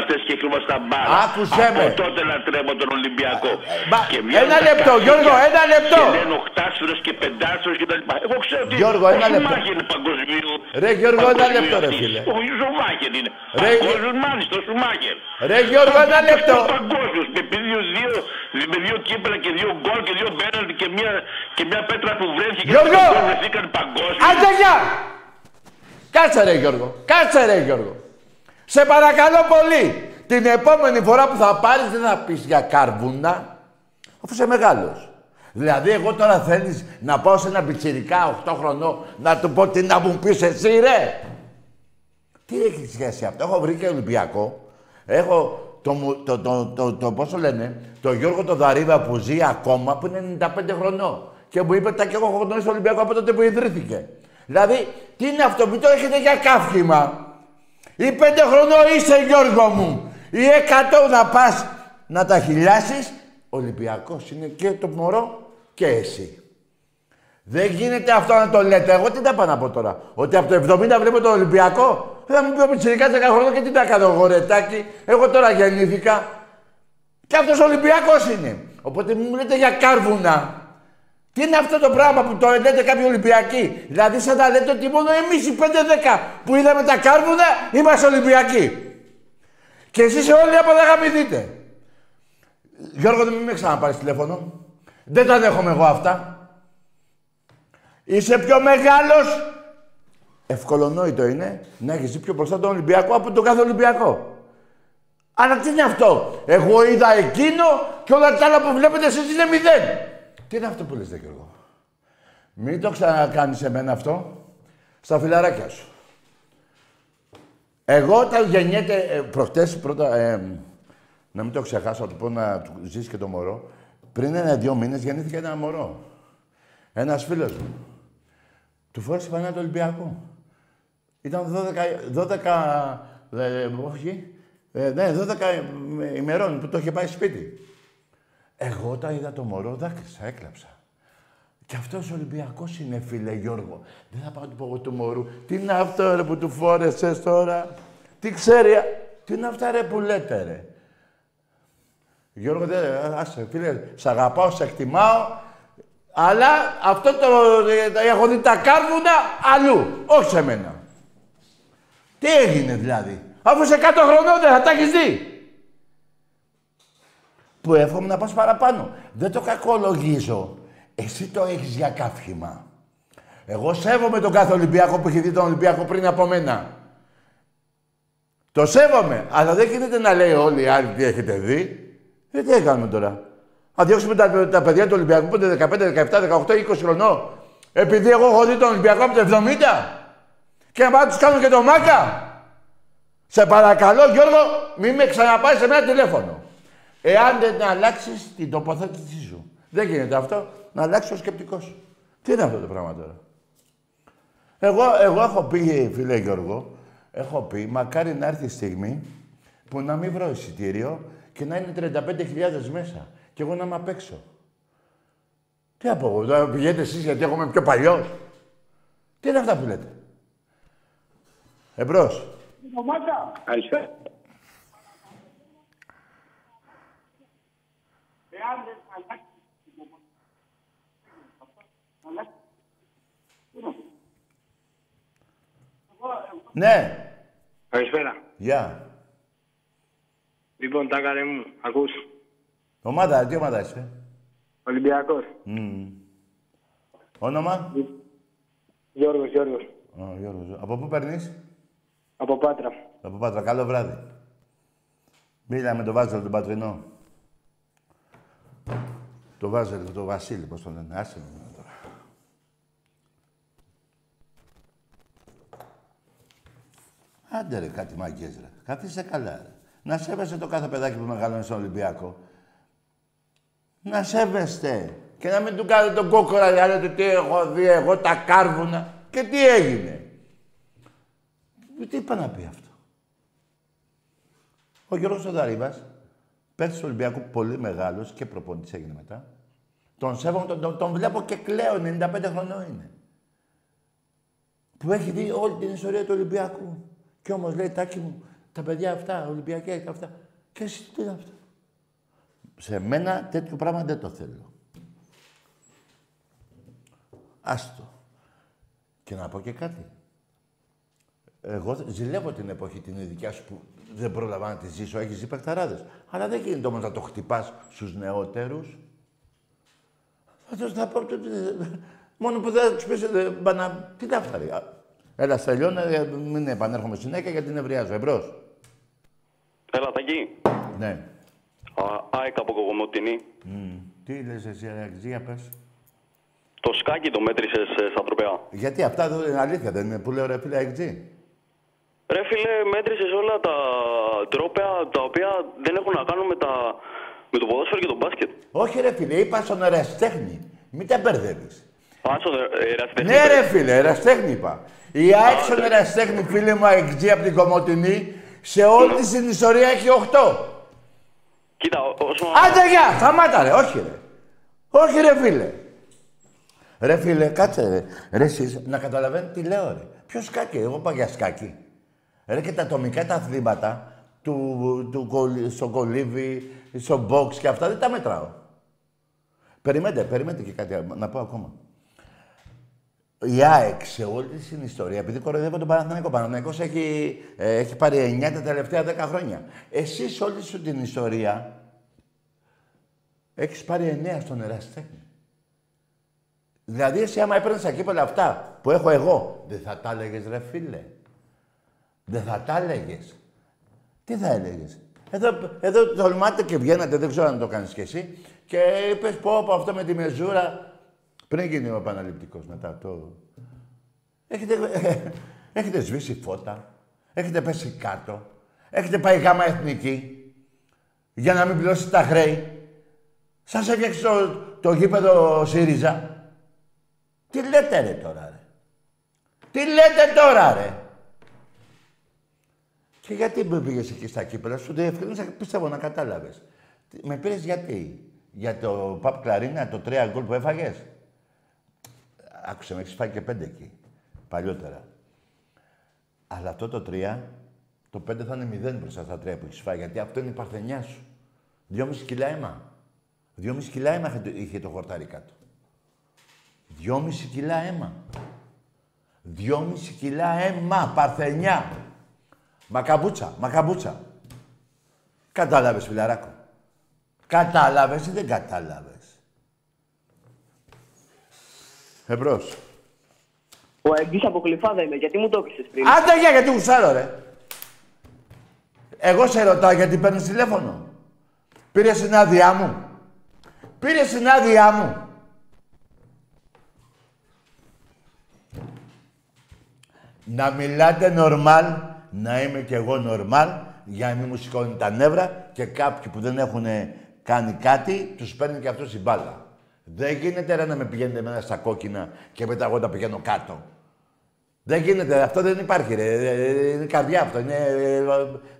αυτές και κρύβασταν μπάλα. Άκουσε Από με. τότε λατρεύω τον Ολυμπιακό. Μα, Και βγαίνουν ένα τα λεπτό, καρφίτια Γιώργο, ένα λεπτό. Και λένε οχτάσφυρος και πεντάσφυρος και τα λοιπά. Εγώ ξέρω ότι Γιώργο, ένα ο λεπτό. Σουμάχερ είναι παγκοσμίου. Ρε, Γιώργο, ένα παγκοσμίου λεπτό, ρε, αυτής. φίλε. Ο Σουμάχερ είναι. Ρε, Παγκόσμιος μάλιστα, ο Σουμάχερ. Ρε Γιώργο, ένα λεπτό. Παγκόσμιος, με δύο, δύο, με δύο κύπελα και δύο γκολ και δύο πέναλτι και μια, και μια πέτρα που βρέθηκε Γιώργο! και γκολ βρεθήκαν παγκόσμιοι. Άντε γεια! Κάτσε ρε Γιώργο, κάτσε ρε Γιώργο. Σε παρακαλώ πολύ, την επόμενη φορά που θα πάρεις δεν θα πεις για κάρβουνα, αφού είσαι μεγάλος. Δηλαδή, εγώ τώρα θέλεις να πάω σε ένα πιτσιρικά 8 χρονών να του πω τι να μου πεις εσύ, ρε. Τι έχεις σχέση αυτό; Έχω βρει και Ολυμπιακό. Έχω το, μου- το, το, το, το, πόσο λένε, το Γιώργο το Δαρίβα που ζει ακόμα, που είναι 95 χρονών. Και μου είπε τα και εγώ έχω γνωρίσει το Ολυμπιακό από τότε που ιδρύθηκε. Δηλαδή, τι είναι αυτό, μην το έχετε για καύχημα. Ή πέντε χρονών είσαι Γιώργο μου. Ή εκατό να πας να τα χιλιάσεις. Ολυμπιακός είναι και το μωρό και εσύ. Δεν γίνεται αυτό να το λέτε. Εγώ τι τα πάω να πω τώρα. Ότι από το 70 βλέπω τον Ολυμπιακό. Θα μου πει ο Πιτσιρικάς 10 χρόνια και τι τα κάνω εγώ ρετάκι. Εγώ τώρα γεννήθηκα. Και αυτός Ολυμπιακός είναι. Οπότε μην μου λέτε για κάρβουνα. Τι είναι αυτό το πράγμα που το λέτε κάποιοι Ολυμπιακοί; Δηλαδή σαν να λέτε ότι μόνο εμείς οι 5-10 που είδαμε τα κάρβουνα είμαστε Ολυμπιακοί. Και εσείς όλοι από τα γαμηθείτε. Γιώργο, μην με ξαναπάρεις τηλέφωνο. Δεν τα δέχομαι εγώ αυτά. Είσαι πιο μεγάλος. Ευκολονόητο είναι να έχεις δει πιο μπροστά τον Ολυμπιακό από τον κάθε Ολυμπιακό. Αλλά τι είναι αυτό; Εγώ είδα εκείνο και όλα τα άλλα που βλέπετε εσείς είναι μηδέν. Τι είναι αυτό που λες, δε Γιώργο; Μην το ξανακάνεις εμένα αυτό. Στα φιλαράκια σου. Εγώ όταν γεννιέται, ε, προχτές πρώτα, ε, να μην το ξεχάσω, να του πω να του ζήσει και το μωρό. Πριν ένα-δύο μήνες γεννήθηκε ένα μωρό. Ένας φίλος μου. Του φόρεσε φανά του Ολυμπιακού. Ήταν 12, 12 ε, όχι, ε, ναι, 12 ημερών που το είχε πάει σπίτι. Εγώ όταν είδα το μωρό δάκρυσα, έκλαψα. Και αυτός ο Ολυμπιακός είναι, φίλε Γιώργο. Δεν θα πάω να του πω εγώ του μωρού. Τι είναι αυτό ρε που του φόρεσες τώρα; Τι ξέρει. Τι είναι αυτά ρε που λέτε ρε; Γιώργο, δεν, άσε, φίλε, σ' αγαπάω, σε εκτιμάω, αλλά αυτό το, ε, έχω δει τα κάρβουνα αλλού, όχι σε μένα. Τι έγινε δηλαδή, αφού είσαι 100 χρονών δεν θα τα έχεις δει. Που εύχομαι να πας παραπάνω. Δεν το κακολογίζω. Εσύ το έχεις για καύχημα. Εγώ σέβομαι τον κάθε Ολυμπιακό που έχει δει τον Ολυμπιακό πριν από μένα. Το σέβομαι, αλλά δεν γίνεται να λέει όλοι οι άλλοι τι έχετε δει. Ε, τι έκαναμε τώρα; Να διώξουμε τα, τα παιδιά του Ολυμπιακού που είναι 15, 17, 18, 20 χρονών. Επειδή εγώ έχω δει τον Ολυμπιακό από το 70. Και να πάω να τους κάνω και το μάκα. Σε παρακαλώ Γιώργο, μην με ξαναπάρεις σε ένα τηλέφωνο. Εάν δεν αλλάξεις την τοποθέτησή σου. Δεν γίνεται αυτό, να αλλάξει ο σκεπτικός σου. Τι είναι αυτό το πράγμα τώρα; Εγώ, εγώ έχω πει, φίλε Γιώργο, έχω πει, μακάρι να έρθει η στιγμή που να μην βρω εισιτήριο και να είναι 35.000 μέσα. Και εγώ να είμαι απ' έξω. Τι να πω εγώ, τώρα πηγαίνετε εσείς γιατί εγώ είμαι πιο παλιός. Τι είναι αυτά που λέτε; Εμπρός. Καλησπέρα. Ναι. Καλησπέρα. Γεια. Λοιπόν, τα καλέ μου. Ακούς. Ομάδα, τι ομάδα είσαι; Ολυμπιακός. Μμμ. Όνομα; Γιώργος, Γιώργος. Ω, Γιώργος. Από πού παίρνεις; Από Πάτρα. Από Πάτρα. Καλό βράδυ. Μίλα με τον Βάζελο τον Πατρινό. Το Βάζελο, το Βασίλη, πώς το λένε. Άσε με τώρα. Άντε ρε, κάτι μαγκές ρε. Καθίστε καλά ρε. Να σέβεσαι το κάθε παιδάκι που μεγαλώνει στον Ολυμπιακό. Να σέβεστε. Και να μην του κάνετε τον κόκορα για λέτε τι έχω δει εγώ τα κάρβουνα. Και τι έγινε. Τι είπα να πει αυτό. Ο Γιώργος Σοδαρήβας, παίκτης του Ολυμπιακού πολύ μεγάλος και προπονητής έγινε μετά. Τον σέβομαι, τον, τον, τον βλέπω και κλαίω, 95 χρονών είναι. Που έχει δει όλη την ιστορία του Ολυμπιακού. Και όμως λέει, Τάκη μου, τα παιδιά αυτά, Ολυμπιακά και αυτά. Και εσύ τι είναι αυτό; Σε μένα τέτοιο πράγμα δεν το θέλω. Άστο. Και να πω και κάτι. Εγώ ζηλεύω την εποχή την δικιά σου που δεν πρόλαβα να τη ζήσω. Έχεις ζει παιχταράδες. Αλλά δεν γίνεται όμως να το χτυπάς στους νεότερους. Θα τους θα πω... Μόνο που δεν τους πεις, ε, μπανα... Τι τα φτάρει. Έλα, τελειώνω, ε, μην επανέρχομαι συνέχεια γιατί νευριάζω. Εμπρός. Έλα, Τακί. Ναι. ΑΕΚ από Κοκομοτινή. Μμ. Τι λες εσύ, Αλεξία, πες. Το σκάκι το μέτρησες ε, στα τροπέα. Γιατί αυτά εδώ είναι αλήθεια, δεν είναι που λέω ρε φίλε XG. Ρε φίλε, μέτρησες όλα τα τρόπαια τα οποία δεν έχουν να κάνουν με, τα... με το ποδόσφαιρο και το μπάσκετ. Όχι ρε φίλε, είπα στον ερασιτέχνη. Μην τα μπερδεύεις. Α, στον ε, ερασιτέχνη. Ναι ρε φίλε, ερασιτέχνη είπα. Η ΑΕΚ στον ερασιτέχνη, φίλε μου, XG από την Κομωτινή, σε όλη της την ιστορία έχει 8. Κοίτα, ό- όσο... Άντε γεια, σταμάτα ρε, όχι ρε. Όχι ρε φίλε. Ρε φίλε, κάτσε ρε. Ρε εσείς, να καταλαβαίνετε τι λέω ρε. Ποιο σκάκι, εγώ πάω για σκάκι. Ρε και τα ατομικά τα αθλήματα, του, του, κολ- στο κολύβι, στο box και αυτά δεν τα μετράω. Περιμένετε, περιμένετε και κάτι άλλο, να πω ακόμα. Η ΑΕΚ σε όλη της την ιστορία, επειδή κοροϊδεύω τον Παναθηναϊκό, ο Παναθηναϊκός έχει, ε, έχει πάρει 9 τα τελευταία 10 χρόνια. Εσύ σε όλη σου την ιστορία έχεις πάρει 9 στον ερασιτέχνη. Δηλαδή, εσύ άμα έπαιρνες τα κύπελα αυτά που έχω εγώ, δεν θα τα έλεγες ρε φίλε. Δεν θα τα έλεγες. Τι θα έλεγες; Εδώ, εδώ τολμάτε και βγαίνατε, δεν ξέρω αν το κάνεις κι εσύ, και είπες πω, πω αυτό με τη μεζούρα, πριν γίνει ο επαναληπτικός μετά το... Έχετε, έχετε σβήσει φώτα, έχετε πέσει κάτω, έχετε πάει γάμα εθνική, για να μην πληρώσει τα χρέη. Σας έφτιαξε το, το γήπεδο ο ΣΥΡΙΖΑ. Τι λέτε ρε τώρα ρε. Τι λέτε τώρα ρε. Και γιατί με πήγες εκεί στα κύπελα, σου διευκρίνησα, πιστεύω να κατάλαβες. Τι- Με πήρες γιατί; Για το Παπ Κλαρίνα, το τρία γκολ που έφαγες; Άκουσε, με έχεις φάει και πέντε εκεί. Παλιότερα. Αλλά αυτό το τρία, το πέντε θα είναι μηδέν μπροστά στα τρία που έχεις φάει, γιατί αυτό είναι η παρθενιά σου. Δυόμιση κιλά αίμα. Δυόμιση κιλά αίμα είχε το- είχε το χορτάρι κάτω. Δυόμιση κιλά αίμα. Δυόμιση κιλά αίμα, παρθενιά. Μακαμπούτσα, μακαμπούτσα. Κατάλαβες, φιλαράκο. Κατάλαβες ή δεν κατάλαβες; Εμπρός. Ο Αγγής από Κλειφάδα είμαι, γιατί μου το έκλεισες πριν. Άντε για γιατί γουσάρω, ρε. Εγώ σε ρωτάω γιατί παίρνεις τηλέφωνο. Πήρες την άδειά μου. Πήρες την άδειά μου. Να μιλάτε νορμάλ, να είμαι κι εγώ νορμάλ, για να μην μου σηκώνει τα νεύρα και κάποιοι που δεν έχουν κάνει κάτι, τους παίρνει και αυτός η μπάλα. Δεν γίνεται ρε να με πηγαίνετε εμένα στα κόκκινα και μετά εγώ τα πηγαίνω κάτω. Δεν γίνεται, αυτό δεν υπάρχει ρε. Ε, Είναι καρδιά αυτό, είναι,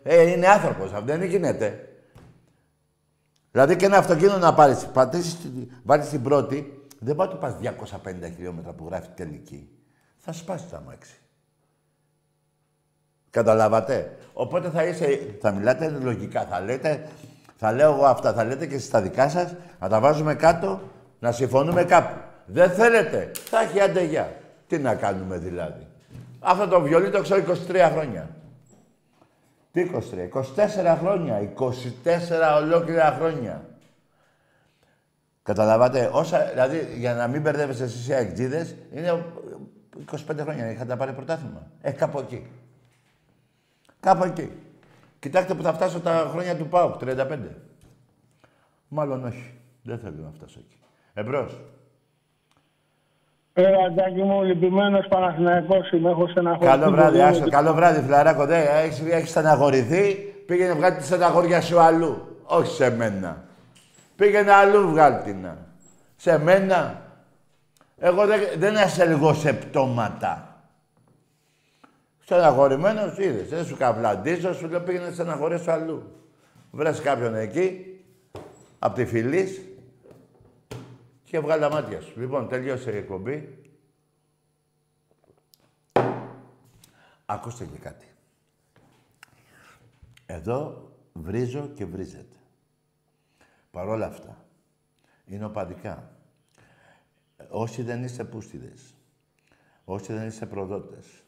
ε, είναι άνθρωπος αυτό, δεν γίνεται. Δηλαδή και ένα αυτοκίνητο να πάρεις, πατήσεις, τη- βάλεις την πρώτη, δεν πάει να του πας 250 χιλιόμετρα που γράφει τελική. Θα σπάσεις το αμάξι. Καταλάβατε; Οπότε θα είσαι, θα μιλάτε λογικά, θα λέτε, θα λέω εγώ αυτά, θα λέτε και εσείς τα δικά σας, να τα βάζουμε κάτω, να συμφωνούμε κάπου. Δεν θέλετε, θα έχει αντεγιά. Τι να κάνουμε δηλαδή; Αυτό το βιολί το ξέρω 23 χρόνια. Τι 23, 24 χρόνια, 24 ολόκληρα χρόνια. Καταλάβατε, όσα, δηλαδή για να μην μπερδεύεστε εσείς οι αεκτζίδες, είναι 25 χρόνια, είχατε πάρει πρωτάθλημα. Ε, κάπου εκεί. Κάπου εκεί. Κοιτάξτε που θα φτάσω τα χρόνια του ΠΑΟΚ, 35. Μάλλον όχι. Δεν θέλω να φτάσω εκεί. Εμπρός. Ε, Αντάκη μου, λυπημένος Παναθηναϊκός είμαι, έχω στεναχωρηθεί. Καλό βράδυ, πολύ. άσο. Καλό βράδυ, φιλαράκο. Δε, έχεις, έχεις στεναχωρηθεί. Πήγαινε βγάλει τη στεναχώρια σου αλλού. Όχι σε μένα. Πήγαινε αλλού βγάλει την. Σε μένα. Εγώ δεν, δεν ασελγώ σε πτώματα. Στεναχωρημένος είδες. Δεν σου καβλαντίζω, σου λέω πήγαινε στεναχωρία σου αλλού. Βρες κάποιον εκεί, απ' τη φυλής, και βγάλει τα μάτια σου. Λοιπόν, τελείωσε η εκπομπή. Ακούστε και κάτι. Εδώ βρίζω και βρίζετε. Παρόλα αυτά, είναι οπαδικά. Όσοι δεν είστε πούστιδες, όσοι δεν είστε προδότες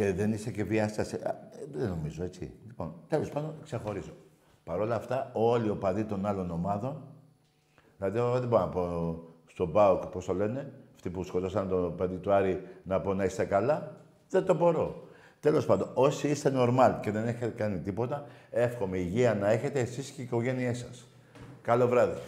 και δεν είστε και βιάσταση, α, ε, δεν νομίζω έτσι. Λοιπόν, τέλος πάντων, ξεχωρίζω. Παρ' όλα αυτά, όλοι οι οπαδοί των άλλων ομάδων, δηλαδή εγώ δεν μπορώ να πω στον ΠΑΟΚ, πώς το λένε, αυτοί που σκοτώσαν το παιδί του Άρη, να πω να είστε καλά, δεν το μπορώ. Τέλος πάντων, όσοι είστε normal και δεν έχετε κάνει τίποτα, εύχομαι υγεία να έχετε εσείς και οι οικογένειές σας. Καλό βράδυ.